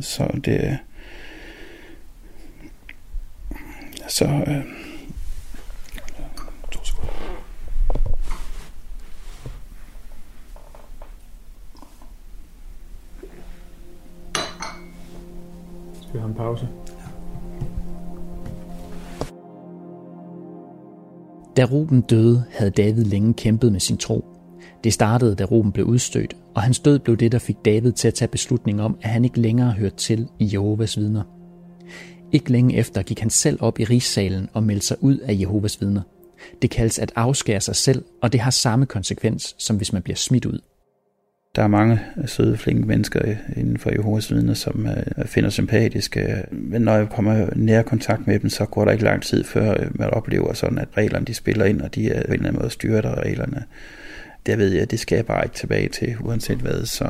så det, så, øh, Skal vi have en pause? Da Ruben døde, havde David længe kæmpet med sin tro. Det startede, da Ruben blev udstødt, og hans død blev det, der fik David til at tage beslutning om, at han ikke længere hørte til i Jehovas vidner. Ikke længe efter gik han selv op i rigssalen og meldte sig ud af Jehovas vidner. Det kaldes at afskære sig selv, og det har samme konsekvens, som hvis man bliver smidt ud. Der er mange søde, flinke mennesker øh, inden for Jehovas vidner, som øh, finder sympatiske. Øh, men når jeg kommer nær kontakt med dem, så går der ikke lang tid før øh, man oplever sådan, at reglerne de spiller ind, og de er på en eller anden måde styrter reglerne. Der ved jeg, det skal jeg bare ikke tilbage til, uanset hvad. Så,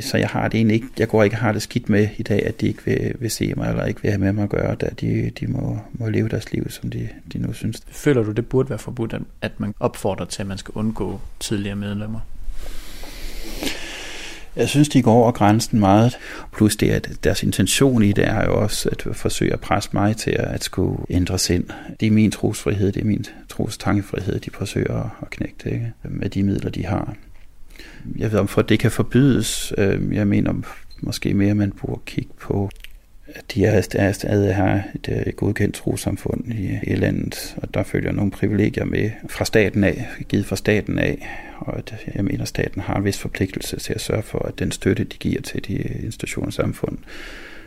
så jeg har det egentlig ikke, jeg går ikke har det skidt med i dag, at de ikke vil, vil se mig, eller ikke vil have med mig at gøre, da de, de må, må leve deres liv, som de, de nu synes. Føler du, det burde være forbudt, at man opfordrer til, at man skal undgå tidligere medlemmer? Jeg synes, de går over grænsen meget. Plus det, at deres intention i det er jo også at forsøge at presse mig til at skulle ændre sind. Det er min trosfrihed, det er min trostankefrihed, de forsøger at knække ikke? med de midler, de har. Jeg ved om, for det kan forbydes. Øh, jeg mener måske mere, at man burde kigge på de er stadig har et, godkendt trosamfund i, i landet, og der følger nogle privilegier med fra staten af, givet fra staten af, og at jeg mener, at staten har en vis forpligtelse til at sørge for, at den støtte, de giver til de institutionssamfund,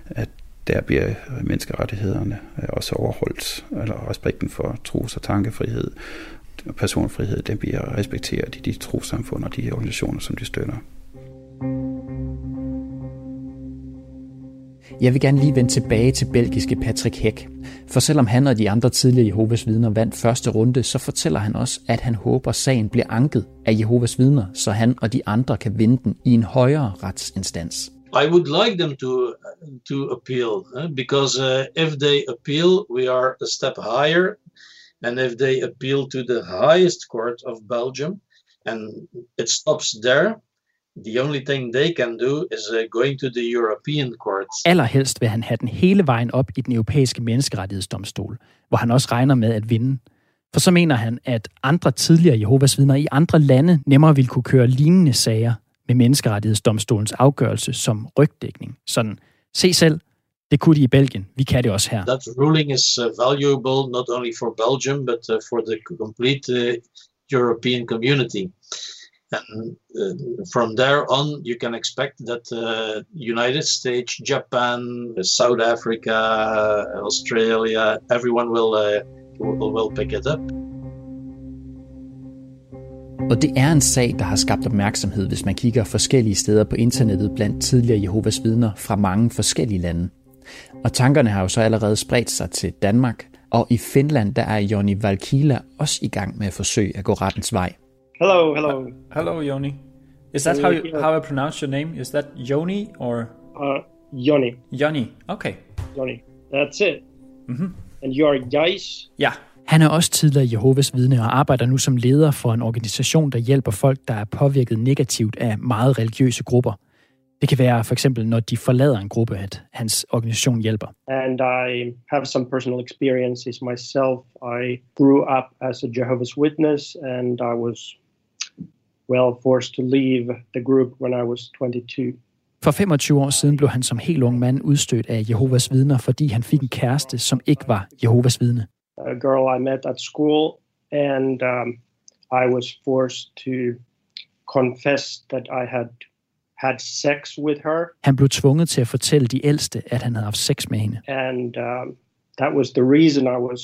at der bliver menneskerettighederne øh, også overholdt, eller respekten for tros- og tankefrihed og personfrihed, den bliver respekteret i de trosamfund og de organisationer, som de støtter. Jeg vil gerne lige vende tilbage til belgiske Patrick Heck. For selvom han og de andre tidligere Jehovas vidner vandt første runde, så fortæller han også, at han håber, sagen bliver anket af Jehovas vidner, så han og de andre kan vinde den i en højere retsinstans. I would like them to to appeal eh? because uh, if they appeal, we are a step higher, and if they appeal to the highest court of Belgium, and it stops there, The only thing they can do is uh, going to the European courts. Allerhelst vil han have den hele vejen op i den europæiske menneskerettighedsdomstol, hvor han også regner med at vinde. For så mener han, at andre tidligere Jehovas vidner i andre lande nemmere vil kunne køre lignende sager med menneskerettighedsdomstolens afgørelse som rygdækning. Sådan, se selv, Det kunne de i Belgien. Vi kan det også her. That ruling is uh, valuable not only for Belgium but uh, for the complete European community. And uh, from there on, you can expect that uh, United States, Japan, South Africa, Australia, everyone will uh, will, will pick it up. Og det er en sag, der har skabt opmærksomhed, hvis man kigger forskellige steder på internettet blandt tidligere Jehovas vidner fra mange forskellige lande. Og tankerne har jo så allerede spredt sig til Danmark, og i Finland der er Joni Valkila også i gang med at forsøge at gå rettens vej. Hello, hello. Hello, Joni. Is that how you, how I pronounce your name? Is that Joni or Uh, Johnny. Joni? Okay. Johnny. That's it. Mhm. And you're Geis? Ja. Han er også tidligere Jehovas vidne og arbejder nu som leder for en organisation, der hjælper folk, der er påvirket negativt af meget religiøse grupper. Det kan være for eksempel, når de forlader en gruppe, at hans organisation hjælper. and I have some personal experiences myself. I grew up as a Jehovah's Witness, and I was, well, forced to leave the group when I was 22. For 25 år siden blev han som helt ung mand udstødt af Jehovas vidner, fordi han fik en kæreste, som ikke var Jehovas vidne. A girl I met at school, and um, I was forced to confess that I had had sex with her, Han blev tvunget til at fortælle de ældste, at han havde haft sex med hende. and um, that was the reason I was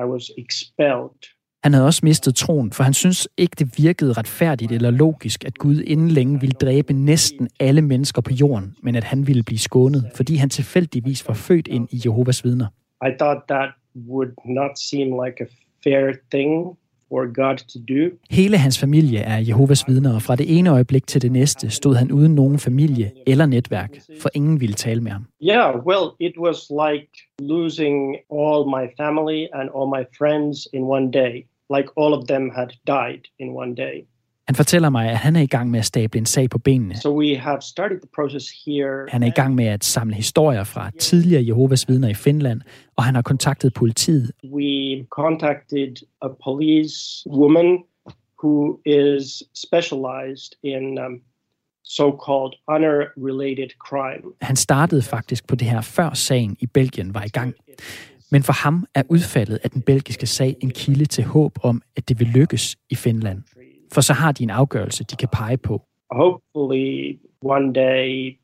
I was expelled. Han havde også mistet troen, for han synes ikke, det virkede retfærdigt eller logisk, at Gud inden længe ville dræbe næsten alle mennesker på jorden, men at han ville blive skånet, fordi han tilfældigvis var født ind i Jehovas vidner. I thought that would not seem like a fair thing for God to do. Hele hans familie er Jehovas vidner, og fra det ene øjeblik til det næste stod han uden nogen familie eller netværk, for ingen ville tale med ham. Yeah, well, it was like losing all my family and all my friends in one day. Like all of them had died in one day. Han fortæller mig, at han er i gang med at stable en sag på benene. So we have started the process here. Han er i gang med at samle historier fra tidligere Jehovas vidner i Finland, og han har kontaktet politiet. We contacted a police woman who is specialized in um, so-called honor-related crime. Han startede faktisk på det her, før sagen i Belgien var i gang. Men for ham er udfaldet af den belgiske sag en kilde til håb om, at det vil lykkes i Finland. For så har de en afgørelse, de kan pege på. Hopefully, one day,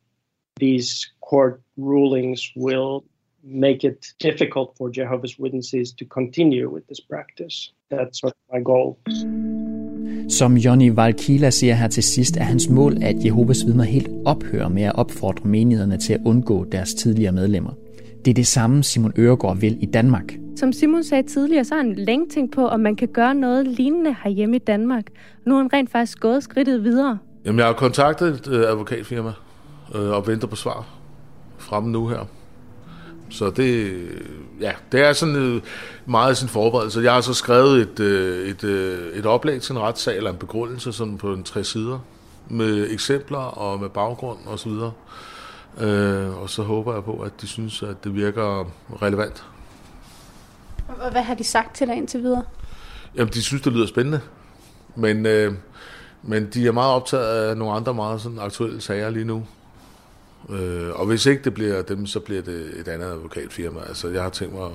these court rulings will make it difficult for Jehovah's Witnesses to continue with this practice. That's sort of my goal. Som Johnny Valkila siger her til sidst, er hans mål, at Jehovas vidner helt ophører med at opfordre menighederne til at undgå deres tidligere medlemmer. Det er det samme, Simon Øregård vil i Danmark. Som Simon sagde tidligere, så har han længe tænkt på, om man kan gøre noget lignende herhjemme i Danmark. Nu har han rent faktisk gået skridtet videre. Jamen, jeg har kontaktet et øh, advokatfirma øh, og venter på svar fra dem nu her. Så det, ja, det er sådan øh, meget sin forberedelse. Jeg har så skrevet et, øh, et, øh, et oplæg til en retssag, eller en begrundelse sådan på en tre sider, med eksempler og med baggrund og så videre. Øh, og så håber jeg på, at de synes, at det virker relevant. Og hvad har de sagt til dig indtil videre? Jamen, de synes, det lyder spændende. Men, øh, men de er meget optaget af nogle andre meget sådan aktuelle sager lige nu. Øh, og hvis ikke det bliver dem, så bliver det et andet advokatfirma. Altså, jeg har tænkt mig at,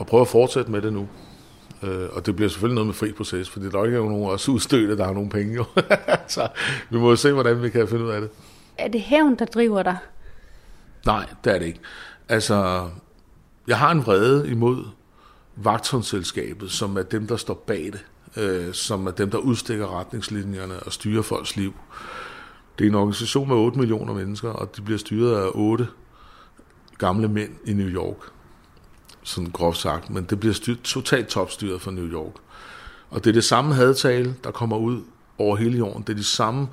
at prøve at fortsætte med det nu. Øh, og det bliver selvfølgelig noget med fri proces, for der er ikke nogen os udstødte, der har nogle penge. Jo. så vi må jo se, hvordan vi kan finde ud af det. Er det hævn, der driver dig? Nej, det er det ikke. Altså, jeg har en vrede imod vagthåndselskabet, som er dem, der står bag det. Øh, som er dem, der udstikker retningslinjerne og styrer folks liv. Det er en organisation med 8 millioner mennesker, og de bliver styret af 8 gamle mænd i New York. Sådan groft sagt. Men det bliver styrt, totalt topstyret fra New York. Og det er det samme hadtale, der kommer ud over hele jorden. Det er de samme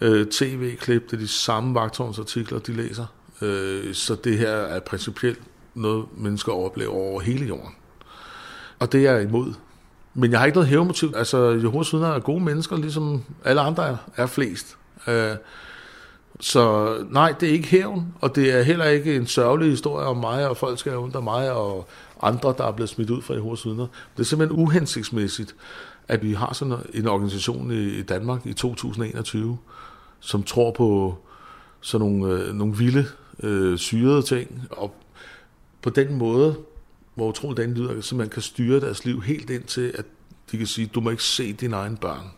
øh, tv-klip, det er de samme vagtårnsartikler, de læser. Øh, så det her er principielt noget, mennesker oplever over hele jorden. Og det er jeg imod. Men jeg har ikke noget hævemotiv. Altså, Jehovas vidner er gode mennesker, ligesom alle andre er, flest. Øh, så nej, det er ikke hævn, og det er heller ikke en sørgelig historie om mig, og folk skal under mig, og andre, der er blevet smidt ud fra Jehovas vidner. Det er simpelthen uhensigtsmæssigt, at vi har sådan en organisation i Danmark i 2021, som tror på sådan nogle, øh, nogle vilde øh, syrede ting, og på den måde, hvor utroligt den lyder, så man kan styre deres liv helt ind til, at de kan sige, du må ikke se dine egne børn.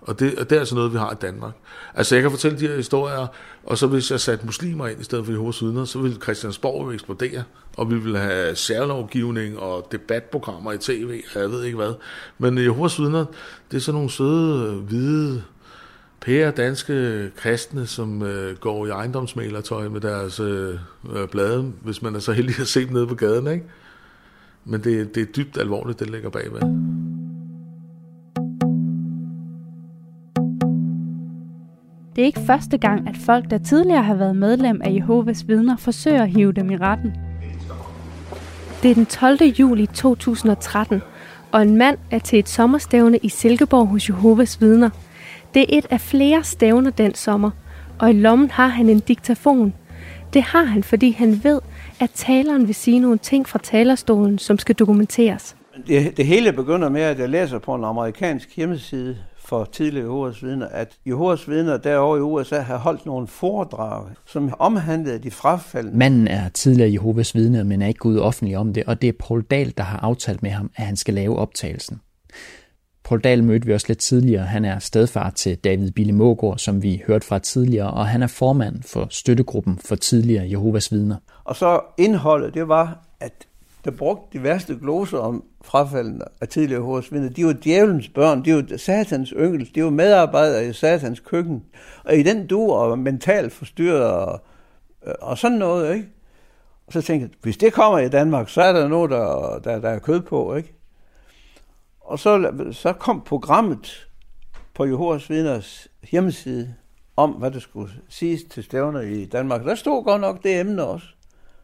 Og det, og det er altså noget, vi har i Danmark. Altså, jeg kan fortælle de her historier, og så hvis jeg satte muslimer ind i stedet for Jehovas vidner, så ville Christiansborg jo eksplodere, og vi ville have særlovgivning og debatprogrammer i tv, og jeg ved ikke hvad. Men Jehovas vidner, det er sådan nogle søde, hvide, pære danske kristne, som øh, går i ejendomsmalertøj med deres øh, blade, hvis man er så heldig at se dem nede på gaden, ikke? Men det, det er dybt alvorligt, det ligger bagved. Det er ikke første gang, at folk, der tidligere har været medlem af Jehovas vidner, forsøger at hive dem i retten. Det er den 12. juli 2013, og en mand er til et sommerstævne i Silkeborg hos Jehovas vidner. Det er et af flere stævner den sommer, og i lommen har han en diktafon. Det har han, fordi han ved, at taleren vil sige nogle ting fra talerstolen, som skal dokumenteres. Det, det hele begynder med, at jeg læser på en amerikansk hjemmeside for tidligere Jehovas vidner, at Jehovas vidner derovre i USA har holdt nogle foredrag, som omhandlede de frafaldende. Manden er tidligere Jehovas vidner, men er ikke gået offentlig om det, og det er Paul Dahl, der har aftalt med ham, at han skal lave optagelsen. Paul Dahl mødte vi også lidt tidligere. Han er stedfar til David Bille Mågård, som vi hørte fra tidligere, og han er formand for støttegruppen for tidligere Jehovas vidner. Og så indholdet, det var, at der brugte de værste gloser om frafaldende af tidligere Jehovas vidner. De var djævelens børn, de var satans yngel, de var medarbejdere i satans køkken. Og i den du og mentalt forstyrret og, øh, og sådan noget, ikke? Og så tænkte jeg, hvis det kommer i Danmark, så er der noget, der, der, der er kød på, ikke? Og så, så kom programmet på Jehovas vidners hjemmeside om, hvad der skulle siges til stævner i Danmark. Der stod godt nok det emne også.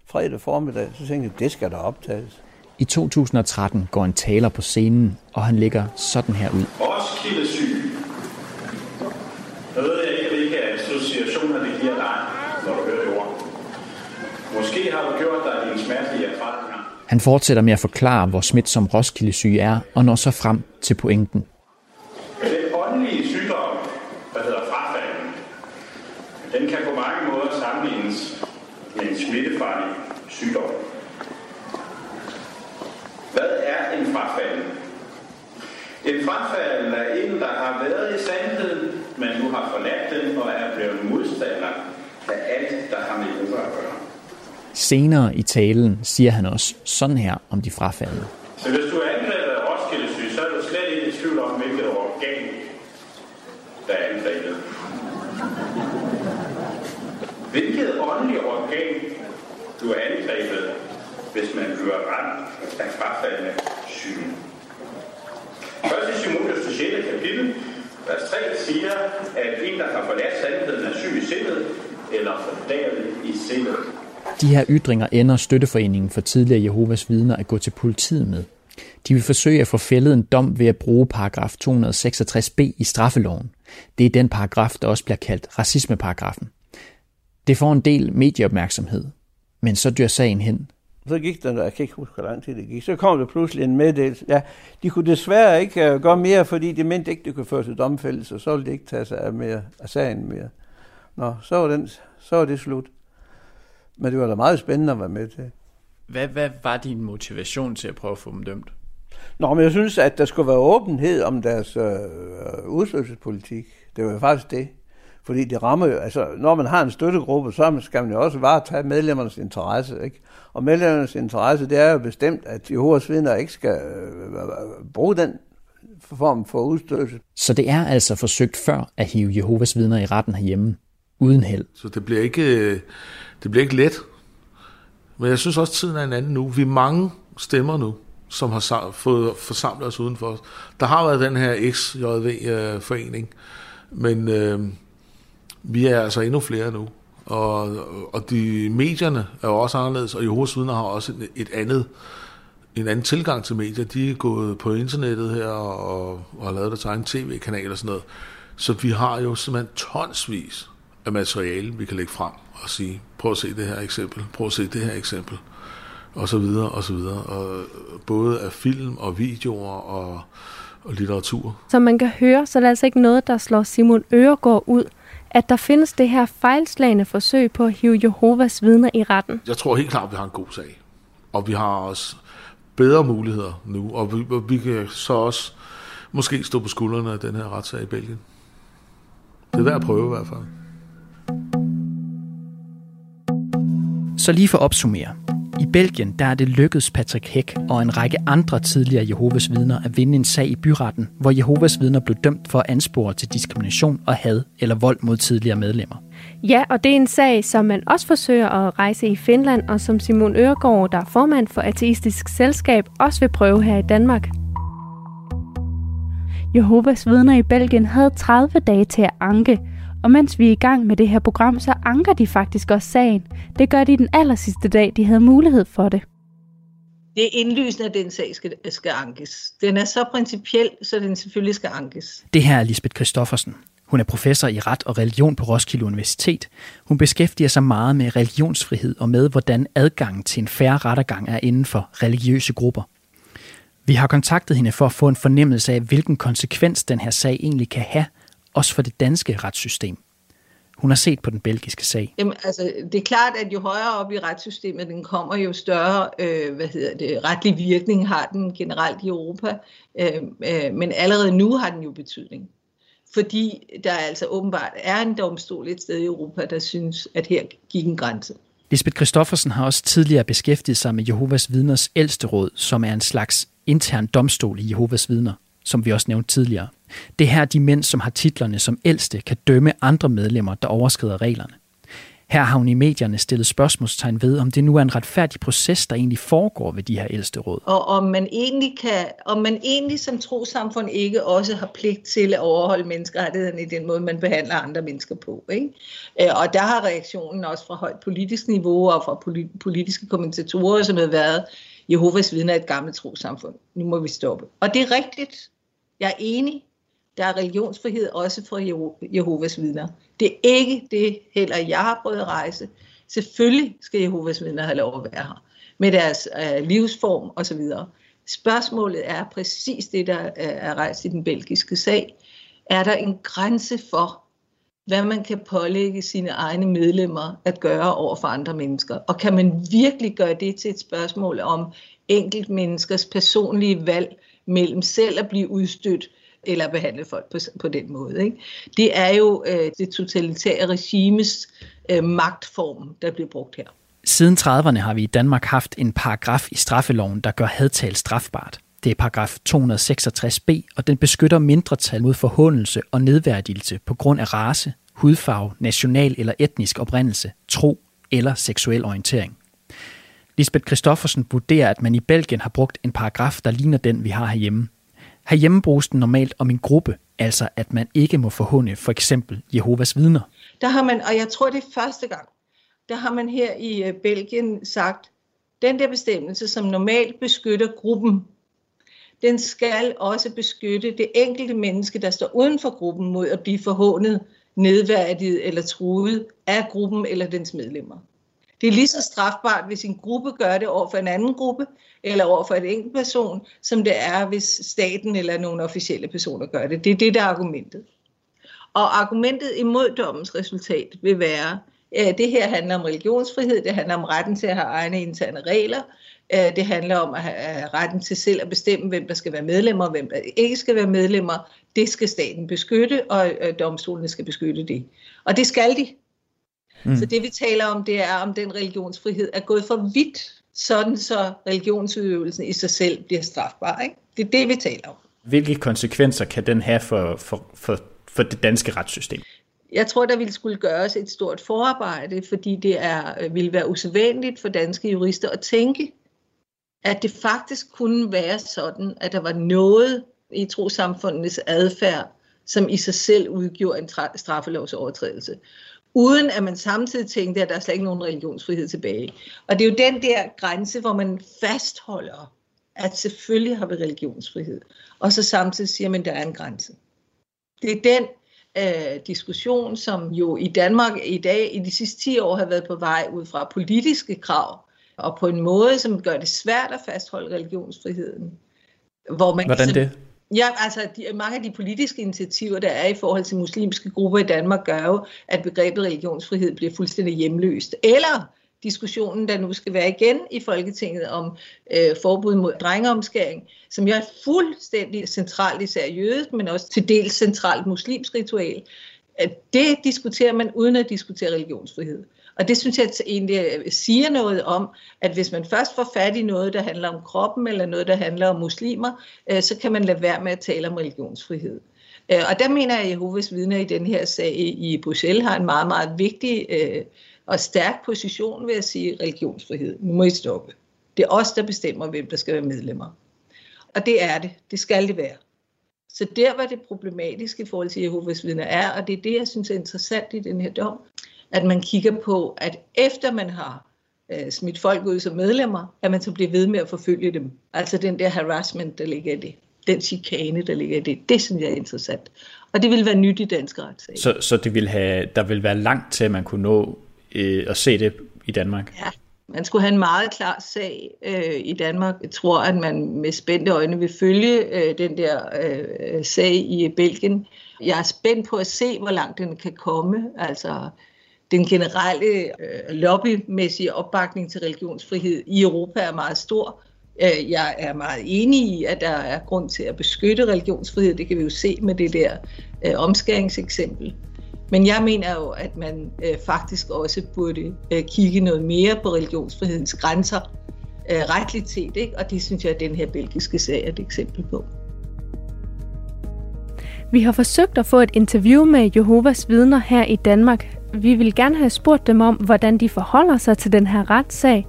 Fredag formiddag, så tænkte jeg, det skal der optages. I 2013 går en taler på scenen, og han ligger sådan her ud. Roskilde syg. Jeg ved jeg ikke, hvilke associationer det giver dig, når du hører det ord. Måske har du gjort dig dine smertelige. Han fortsætter med at forklare, hvor smitsom Roskilde-syge er, og når så frem til pointen. Den åndelige sygdom, der hedder frafald, den kan på mange måder sammenlignes med en smittefarlig sygdom. Hvad er en frafald? En frafald er en, der har været i sandheden, men nu har forladt den og er blevet modstander af alt, der har med Jehova at gøre. Senere i talen siger han også sådan her om de frafaldne. Så hvis du er angrebet af Roskilde så er du slet ikke i tvivl om, hvilket organ, der er angrebet. Hvilket åndeligt organ, du er angrebet, hvis man bliver ramt af frafaldende syge. Først i til 6. kapitel, vers 3 siger, at en, der har forladt sandheden, er syg i sindet, eller fordærvet i sindet. De her ytringer ender støtteforeningen for tidligere Jehovas vidner at gå til politiet med. De vil forsøge at få fældet en dom ved at bruge paragraf 266b i straffeloven. Det er den paragraf, der også bliver kaldt racismeparagrafen. Det får en del medieopmærksomhed, men så dør sagen hen. Så gik der, jeg kan ikke huske, hvor lang tid det gik, så kom der pludselig en meddelelse. Ja, de kunne desværre ikke øh, gøre mere, fordi de mente ikke, det kunne føre til domfældelse, så ville de ikke tage sig af, mere, af sagen mere. Nå, så var, den, så var det slut. Men det var da meget spændende at være med til. Hvad, hvad var din motivation til at prøve at få dem dømt? Nå, men jeg synes, at der skulle være åbenhed om deres øh, udsøgelsespolitik. Det var jo faktisk det. Fordi det rammer jo, altså når man har en støttegruppe, så skal man jo også varetage medlemmernes interesse, ikke? Og medlemmernes interesse, det er jo bestemt, at Jehovas vidner ikke skal øh, bruge den form for udstødelse. Så det er altså forsøgt før at hive Jehovas vidner i retten herhjemme, uden held. Så det bliver ikke, øh, det bliver ikke let. Men jeg synes også, at tiden er en anden nu. Vi er mange stemmer nu, som har fået forsamlet os udenfor. Der har været den her XJV-forening, øh, men øh, vi er altså endnu flere nu. Og, og de medierne er jo også anderledes, og Jehovas vidner har også et, andet, en anden tilgang til medier. De er gået på internettet her og, og har lavet deres egen tv-kanal og sådan noget. Så vi har jo simpelthen tonsvis af materiale, vi kan lægge frem og sige, prøv at se det her eksempel, prøv at se det her eksempel, og så videre, og så videre. Og både af film og videoer og, og litteratur. Som man kan høre, så er det altså ikke noget, der slår Simon Øregård ud at der findes det her fejlslagende forsøg på at hive Jehovas vidner i retten? Jeg tror helt klart, at vi har en god sag. Og vi har også bedre muligheder nu, og vi, og vi kan så også måske stå på skuldrene af den her retssag i Belgien. Det er værd at prøve i hvert fald. Så lige for at opsummere. I Belgien der er det lykkedes Patrick Hæk og en række andre tidligere Jehovas vidner at vinde en sag i byretten, hvor Jehovas vidner blev dømt for at anspore til diskrimination og had eller vold mod tidligere medlemmer. Ja, og det er en sag, som man også forsøger at rejse i Finland, og som Simon Øregård, der er formand for Ateistisk Selskab, også vil prøve her i Danmark. Jehovas vidner i Belgien havde 30 dage til at anke, og mens vi er i gang med det her program, så anker de faktisk også sagen. Det gør de den aller sidste dag, de havde mulighed for det. Det er indlysende, at den sag skal, skal ankes. Den er så principiel, så den selvfølgelig skal ankes. Det her er Lisbeth Christoffersen. Hun er professor i ret og religion på Roskilde Universitet. Hun beskæftiger sig meget med religionsfrihed og med, hvordan adgangen til en færre rettergang er inden for religiøse grupper. Vi har kontaktet hende for at få en fornemmelse af, hvilken konsekvens den her sag egentlig kan have, også for det danske retssystem. Hun har set på den belgiske sag. Jamen, altså, det er klart, at jo højere op i retssystemet den kommer, jo større øh, hvad hedder det, retlig virkning har den generelt i Europa. Øh, øh, men allerede nu har den jo betydning. Fordi der altså åbenbart er en domstol et sted i Europa, der synes, at her gik en grænse. Lisbeth Christoffersen har også tidligere beskæftiget sig med Jehovas vidners ældste råd, som er en slags intern domstol i Jehovas vidner, som vi også nævnte tidligere. Det er her de mænd, som har titlerne som ældste, kan dømme andre medlemmer, der overskrider reglerne. Her har hun i medierne stillet spørgsmålstegn ved, om det nu er en retfærdig proces, der egentlig foregår ved de her ældste råd. Og om man egentlig, kan, om man egentlig som trosamfund ikke også har pligt til at overholde menneskerettighederne i den måde, man behandler andre mennesker på. Ikke? Øh, og der har reaktionen også fra højt politisk niveau og fra politiske kommentatorer, som har været, Jehovas vidner er et gammelt trosamfund. Nu må vi stoppe. Og det er rigtigt. Jeg er enig. Der er religionsfrihed også for Jehovas vidner. Det er ikke det heller, jeg har prøvet at rejse. Selvfølgelig skal Jehovas vidner have lov at være her med deres øh, livsform osv. Spørgsmålet er præcis det, der øh, er rejst i den belgiske sag. Er der en grænse for, hvad man kan pålægge sine egne medlemmer at gøre over for andre mennesker? Og kan man virkelig gøre det til et spørgsmål om enkelt menneskers personlige valg mellem selv at blive udstødt eller behandle folk på, på den måde. Ikke? Det er jo øh, det totalitære regimes øh, magtform, der bliver brugt her. Siden 30'erne har vi i Danmark haft en paragraf i straffeloven, der gør hadtal strafbart. Det er paragraf 266b, og den beskytter mindretal mod forhåndelse og nedværdigelse på grund af race, hudfarve, national eller etnisk oprindelse, tro eller seksuel orientering. Lisbeth Christoffersen vurderer, at man i Belgien har brugt en paragraf, der ligner den, vi har herhjemme. Herhjemme bruges den normalt om en gruppe, altså at man ikke må forhåne for eksempel Jehovas vidner. Der har man, og jeg tror det er første gang, der har man her i øh, Belgien sagt, den der bestemmelse, som normalt beskytter gruppen, den skal også beskytte det enkelte menneske, der står uden for gruppen mod at blive forhånet, nedværdiget eller truet af gruppen eller dens medlemmer. Det er lige så strafbart, hvis en gruppe gør det over for en anden gruppe, eller over for en enkelt person, som det er, hvis staten eller nogle officielle personer gør det. Det er det, der er argumentet. Og argumentet imod dommens resultat vil være, at det her handler om religionsfrihed, det handler om retten til at have egne interne regler, øh, det handler om at have retten til selv at bestemme, hvem der skal være medlemmer og hvem der ikke skal være medlemmer. Det skal staten beskytte, og øh, domstolene skal beskytte det. Og det skal de. Mm. Så det vi taler om, det er, om den religionsfrihed er gået for vidt, sådan så religionsudøvelsen i sig selv bliver strafbar. Ikke? Det er det, vi taler om. Hvilke konsekvenser kan den have for, for, for, for det danske retssystem? Jeg tror, der ville skulle gøres et stort forarbejde, fordi det er, ville være usædvanligt for danske jurister at tænke, at det faktisk kunne være sådan, at der var noget i trosamfundenes adfærd, som i sig selv udgjorde en straffelovsovertrædelse uden at man samtidig tænkte, at der er slet ikke nogen religionsfrihed tilbage. Og det er jo den der grænse, hvor man fastholder, at selvfølgelig har vi religionsfrihed, og så samtidig siger man, at der er en grænse. Det er den øh, diskussion, som jo i Danmark i dag, i de sidste 10 år, har været på vej ud fra politiske krav, og på en måde, som gør det svært at fastholde religionsfriheden. Hvor man Hvordan ligesom, det? Ja, altså de, mange af de politiske initiativer, der er i forhold til muslimske grupper i Danmark, gør jo, at begrebet religionsfrihed bliver fuldstændig hjemløst. Eller diskussionen, der nu skal være igen i Folketinget om øh, forbud mod drengeomskæring, som jo er fuldstændig centralt især jødisk, men også til dels centralt muslimsk ritual. At Det diskuterer man uden at diskutere religionsfrihed. Og det synes jeg egentlig øh, siger noget om, at hvis man først får fat i noget, der handler om kroppen, eller noget, der handler om muslimer, øh, så kan man lade være med at tale om religionsfrihed. Øh, og der mener jeg, at Jehovas vidner i den her sag i Bruxelles har en meget, meget vigtig og stærk position ved at sige religionsfrihed. Nu må I stoppe. Det er os, der bestemmer, hvem der skal være medlemmer. Og det er det. Det skal det være. Så der var det problematiske i forhold til Jehovas vidner er, og det er det, jeg synes er interessant i den her dom, at man kigger på, at efter man har øh, smidt folk ud som medlemmer, at man så bliver ved med at forfølge dem. Altså den der harassment, der ligger i det. Den chikane, der ligger i det. Det synes jeg er interessant. Og det vil være nyt i dansk retssag. Så, så det vil have, der vil være langt til, at man kunne nå øh, at se det i Danmark? Ja, man skulle have en meget klar sag øh, i Danmark. Jeg tror, at man med spændte øjne vil følge øh, den der øh, sag i Belgien. Jeg er spændt på at se, hvor langt den kan komme. Altså, den generelle øh, lobbymæssige opbakning til religionsfrihed i Europa er meget stor. Øh, jeg er meget enig i, at der er grund til at beskytte religionsfrihed. Det kan vi jo se med det der øh, omskæringseksempel. Men jeg mener jo, at man øh, faktisk også burde øh, kigge noget mere på religionsfrihedens grænser øh, retligt set, ikke? og det synes jeg, at den her belgiske sag er et eksempel på. Vi har forsøgt at få et interview med Jehovas vidner her i Danmark, vi vil gerne have spurgt dem om, hvordan de forholder sig til den her retssag,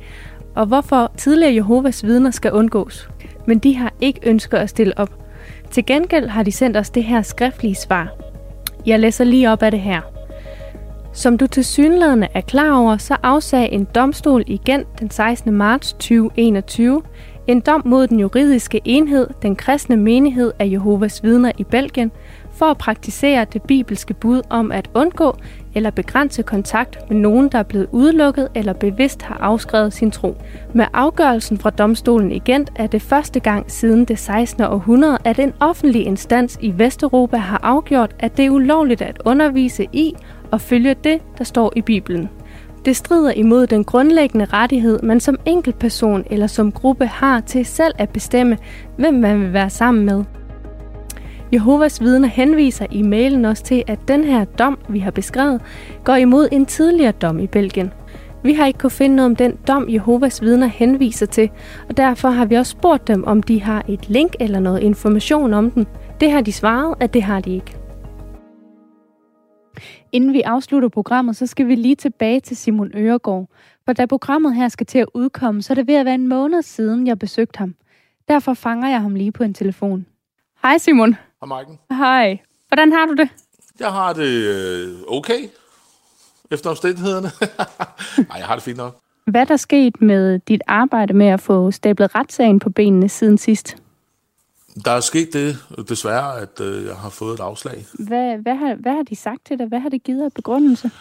og hvorfor tidligere Jehovas vidner skal undgås. Men de har ikke ønsket at stille op. Til gengæld har de sendt os det her skriftlige svar. Jeg læser lige op af det her. Som du til synlædende er klar over, så afsag en domstol igen den 16. marts 2021 en dom mod den juridiske enhed, den kristne menighed af Jehovas vidner i Belgien, for at praktisere det bibelske bud om at undgå eller begrænse kontakt med nogen, der er blevet udelukket eller bevidst har afskrevet sin tro. Med afgørelsen fra domstolen i Gent er det første gang siden det 16. århundrede, at en offentlig instans i Vesteuropa har afgjort, at det er ulovligt at undervise i og følge det, der står i Bibelen. Det strider imod den grundlæggende rettighed, man som enkeltperson eller som gruppe har til selv at bestemme, hvem man vil være sammen med. Jehovas vidner henviser i mailen også til, at den her dom, vi har beskrevet, går imod en tidligere dom i Belgien. Vi har ikke kunnet finde noget om den dom, Jehovas vidner henviser til, og derfor har vi også spurgt dem, om de har et link eller noget information om den. Det har de svaret, at det har de ikke. Inden vi afslutter programmet, så skal vi lige tilbage til Simon Øregård. For da programmet her skal til at udkomme, så er det ved at være en måned siden, jeg besøgte ham. Derfor fanger jeg ham lige på en telefon. Hej Simon. Hej Maiken. Hej. Hvordan har du det? Jeg har det øh, okay, efter omstændighederne. Nej, jeg har det fint nok. Hvad er der sket med dit arbejde med at få stablet retssagen på benene siden sidst? Der er sket det, desværre, at øh, jeg har fået et afslag. Hvad, hvad, har, hvad har de sagt til dig? Hvad har det givet af begrundelse?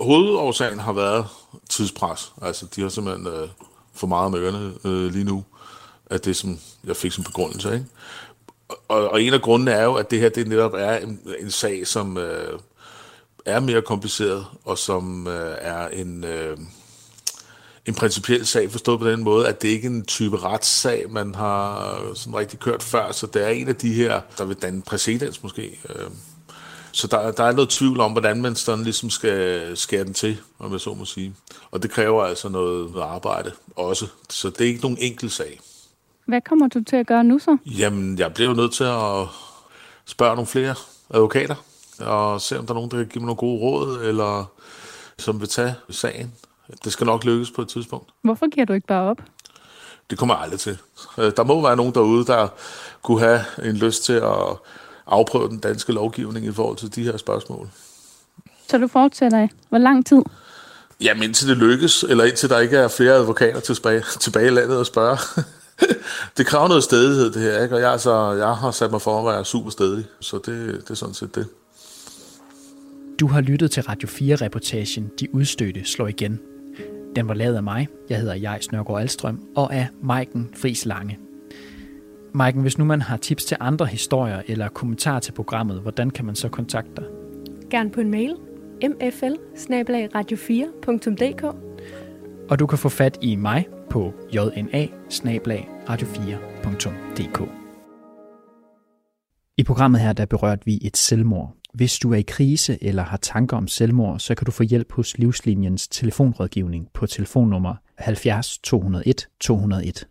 Hovedårsagen har været tidspres. Altså, de har simpelthen øh, for meget med ørerne øh, lige nu, at det, som jeg fik som begrundelse. Ikke? Og, og en af grundene er jo, at det her det netop er en, en sag, som øh, er mere kompliceret, og som øh, er en, øh, en principiel sag, forstået på den måde, at det ikke er en type retssag, man har øh, sådan rigtig kørt før, så det er en af de her, der vil danne præcedens måske. Øh. Så der, der er noget tvivl om, hvordan man sådan ligesom skal skære den til, om jeg så må sige. Og det kræver altså noget arbejde også. Så det er ikke nogen enkel sag. Hvad kommer du til at gøre nu så? Jamen, jeg bliver jo nødt til at spørge nogle flere advokater, og se om der er nogen, der kan give mig nogle gode råd, eller som vil tage sagen. Det skal nok lykkes på et tidspunkt. Hvorfor giver du ikke bare op? Det kommer jeg aldrig til. Øh, der må være nogen derude, der kunne have en lyst til at afprøve den danske lovgivning i forhold til de her spørgsmål. Så du fortsætter i hvor lang tid? Jamen indtil det lykkes, eller indtil der ikke er flere advokater tilbage, tilbage i landet at spørge. det kræver noget stedighed, det her, ikke? og jeg, altså, jeg har sat mig for at være super stedig, så det, det er sådan set det. Du har lyttet til Radio 4-reportagen De Udstødte slår igen. Den var lavet af mig, jeg hedder Jais Nørgaard Alstrøm, og af Maiken Fris Lange. Maiken, hvis nu man har tips til andre historier eller kommentarer til programmet, hvordan kan man så kontakte dig? Gerne på en mail mfl radio 4dk og du kan få fat i mig på jna radio 4dk I programmet her, der berørte vi et selvmord. Hvis du er i krise eller har tanker om selvmord, så kan du få hjælp hos Livslinjens telefonrådgivning på telefonnummer 70 201 201.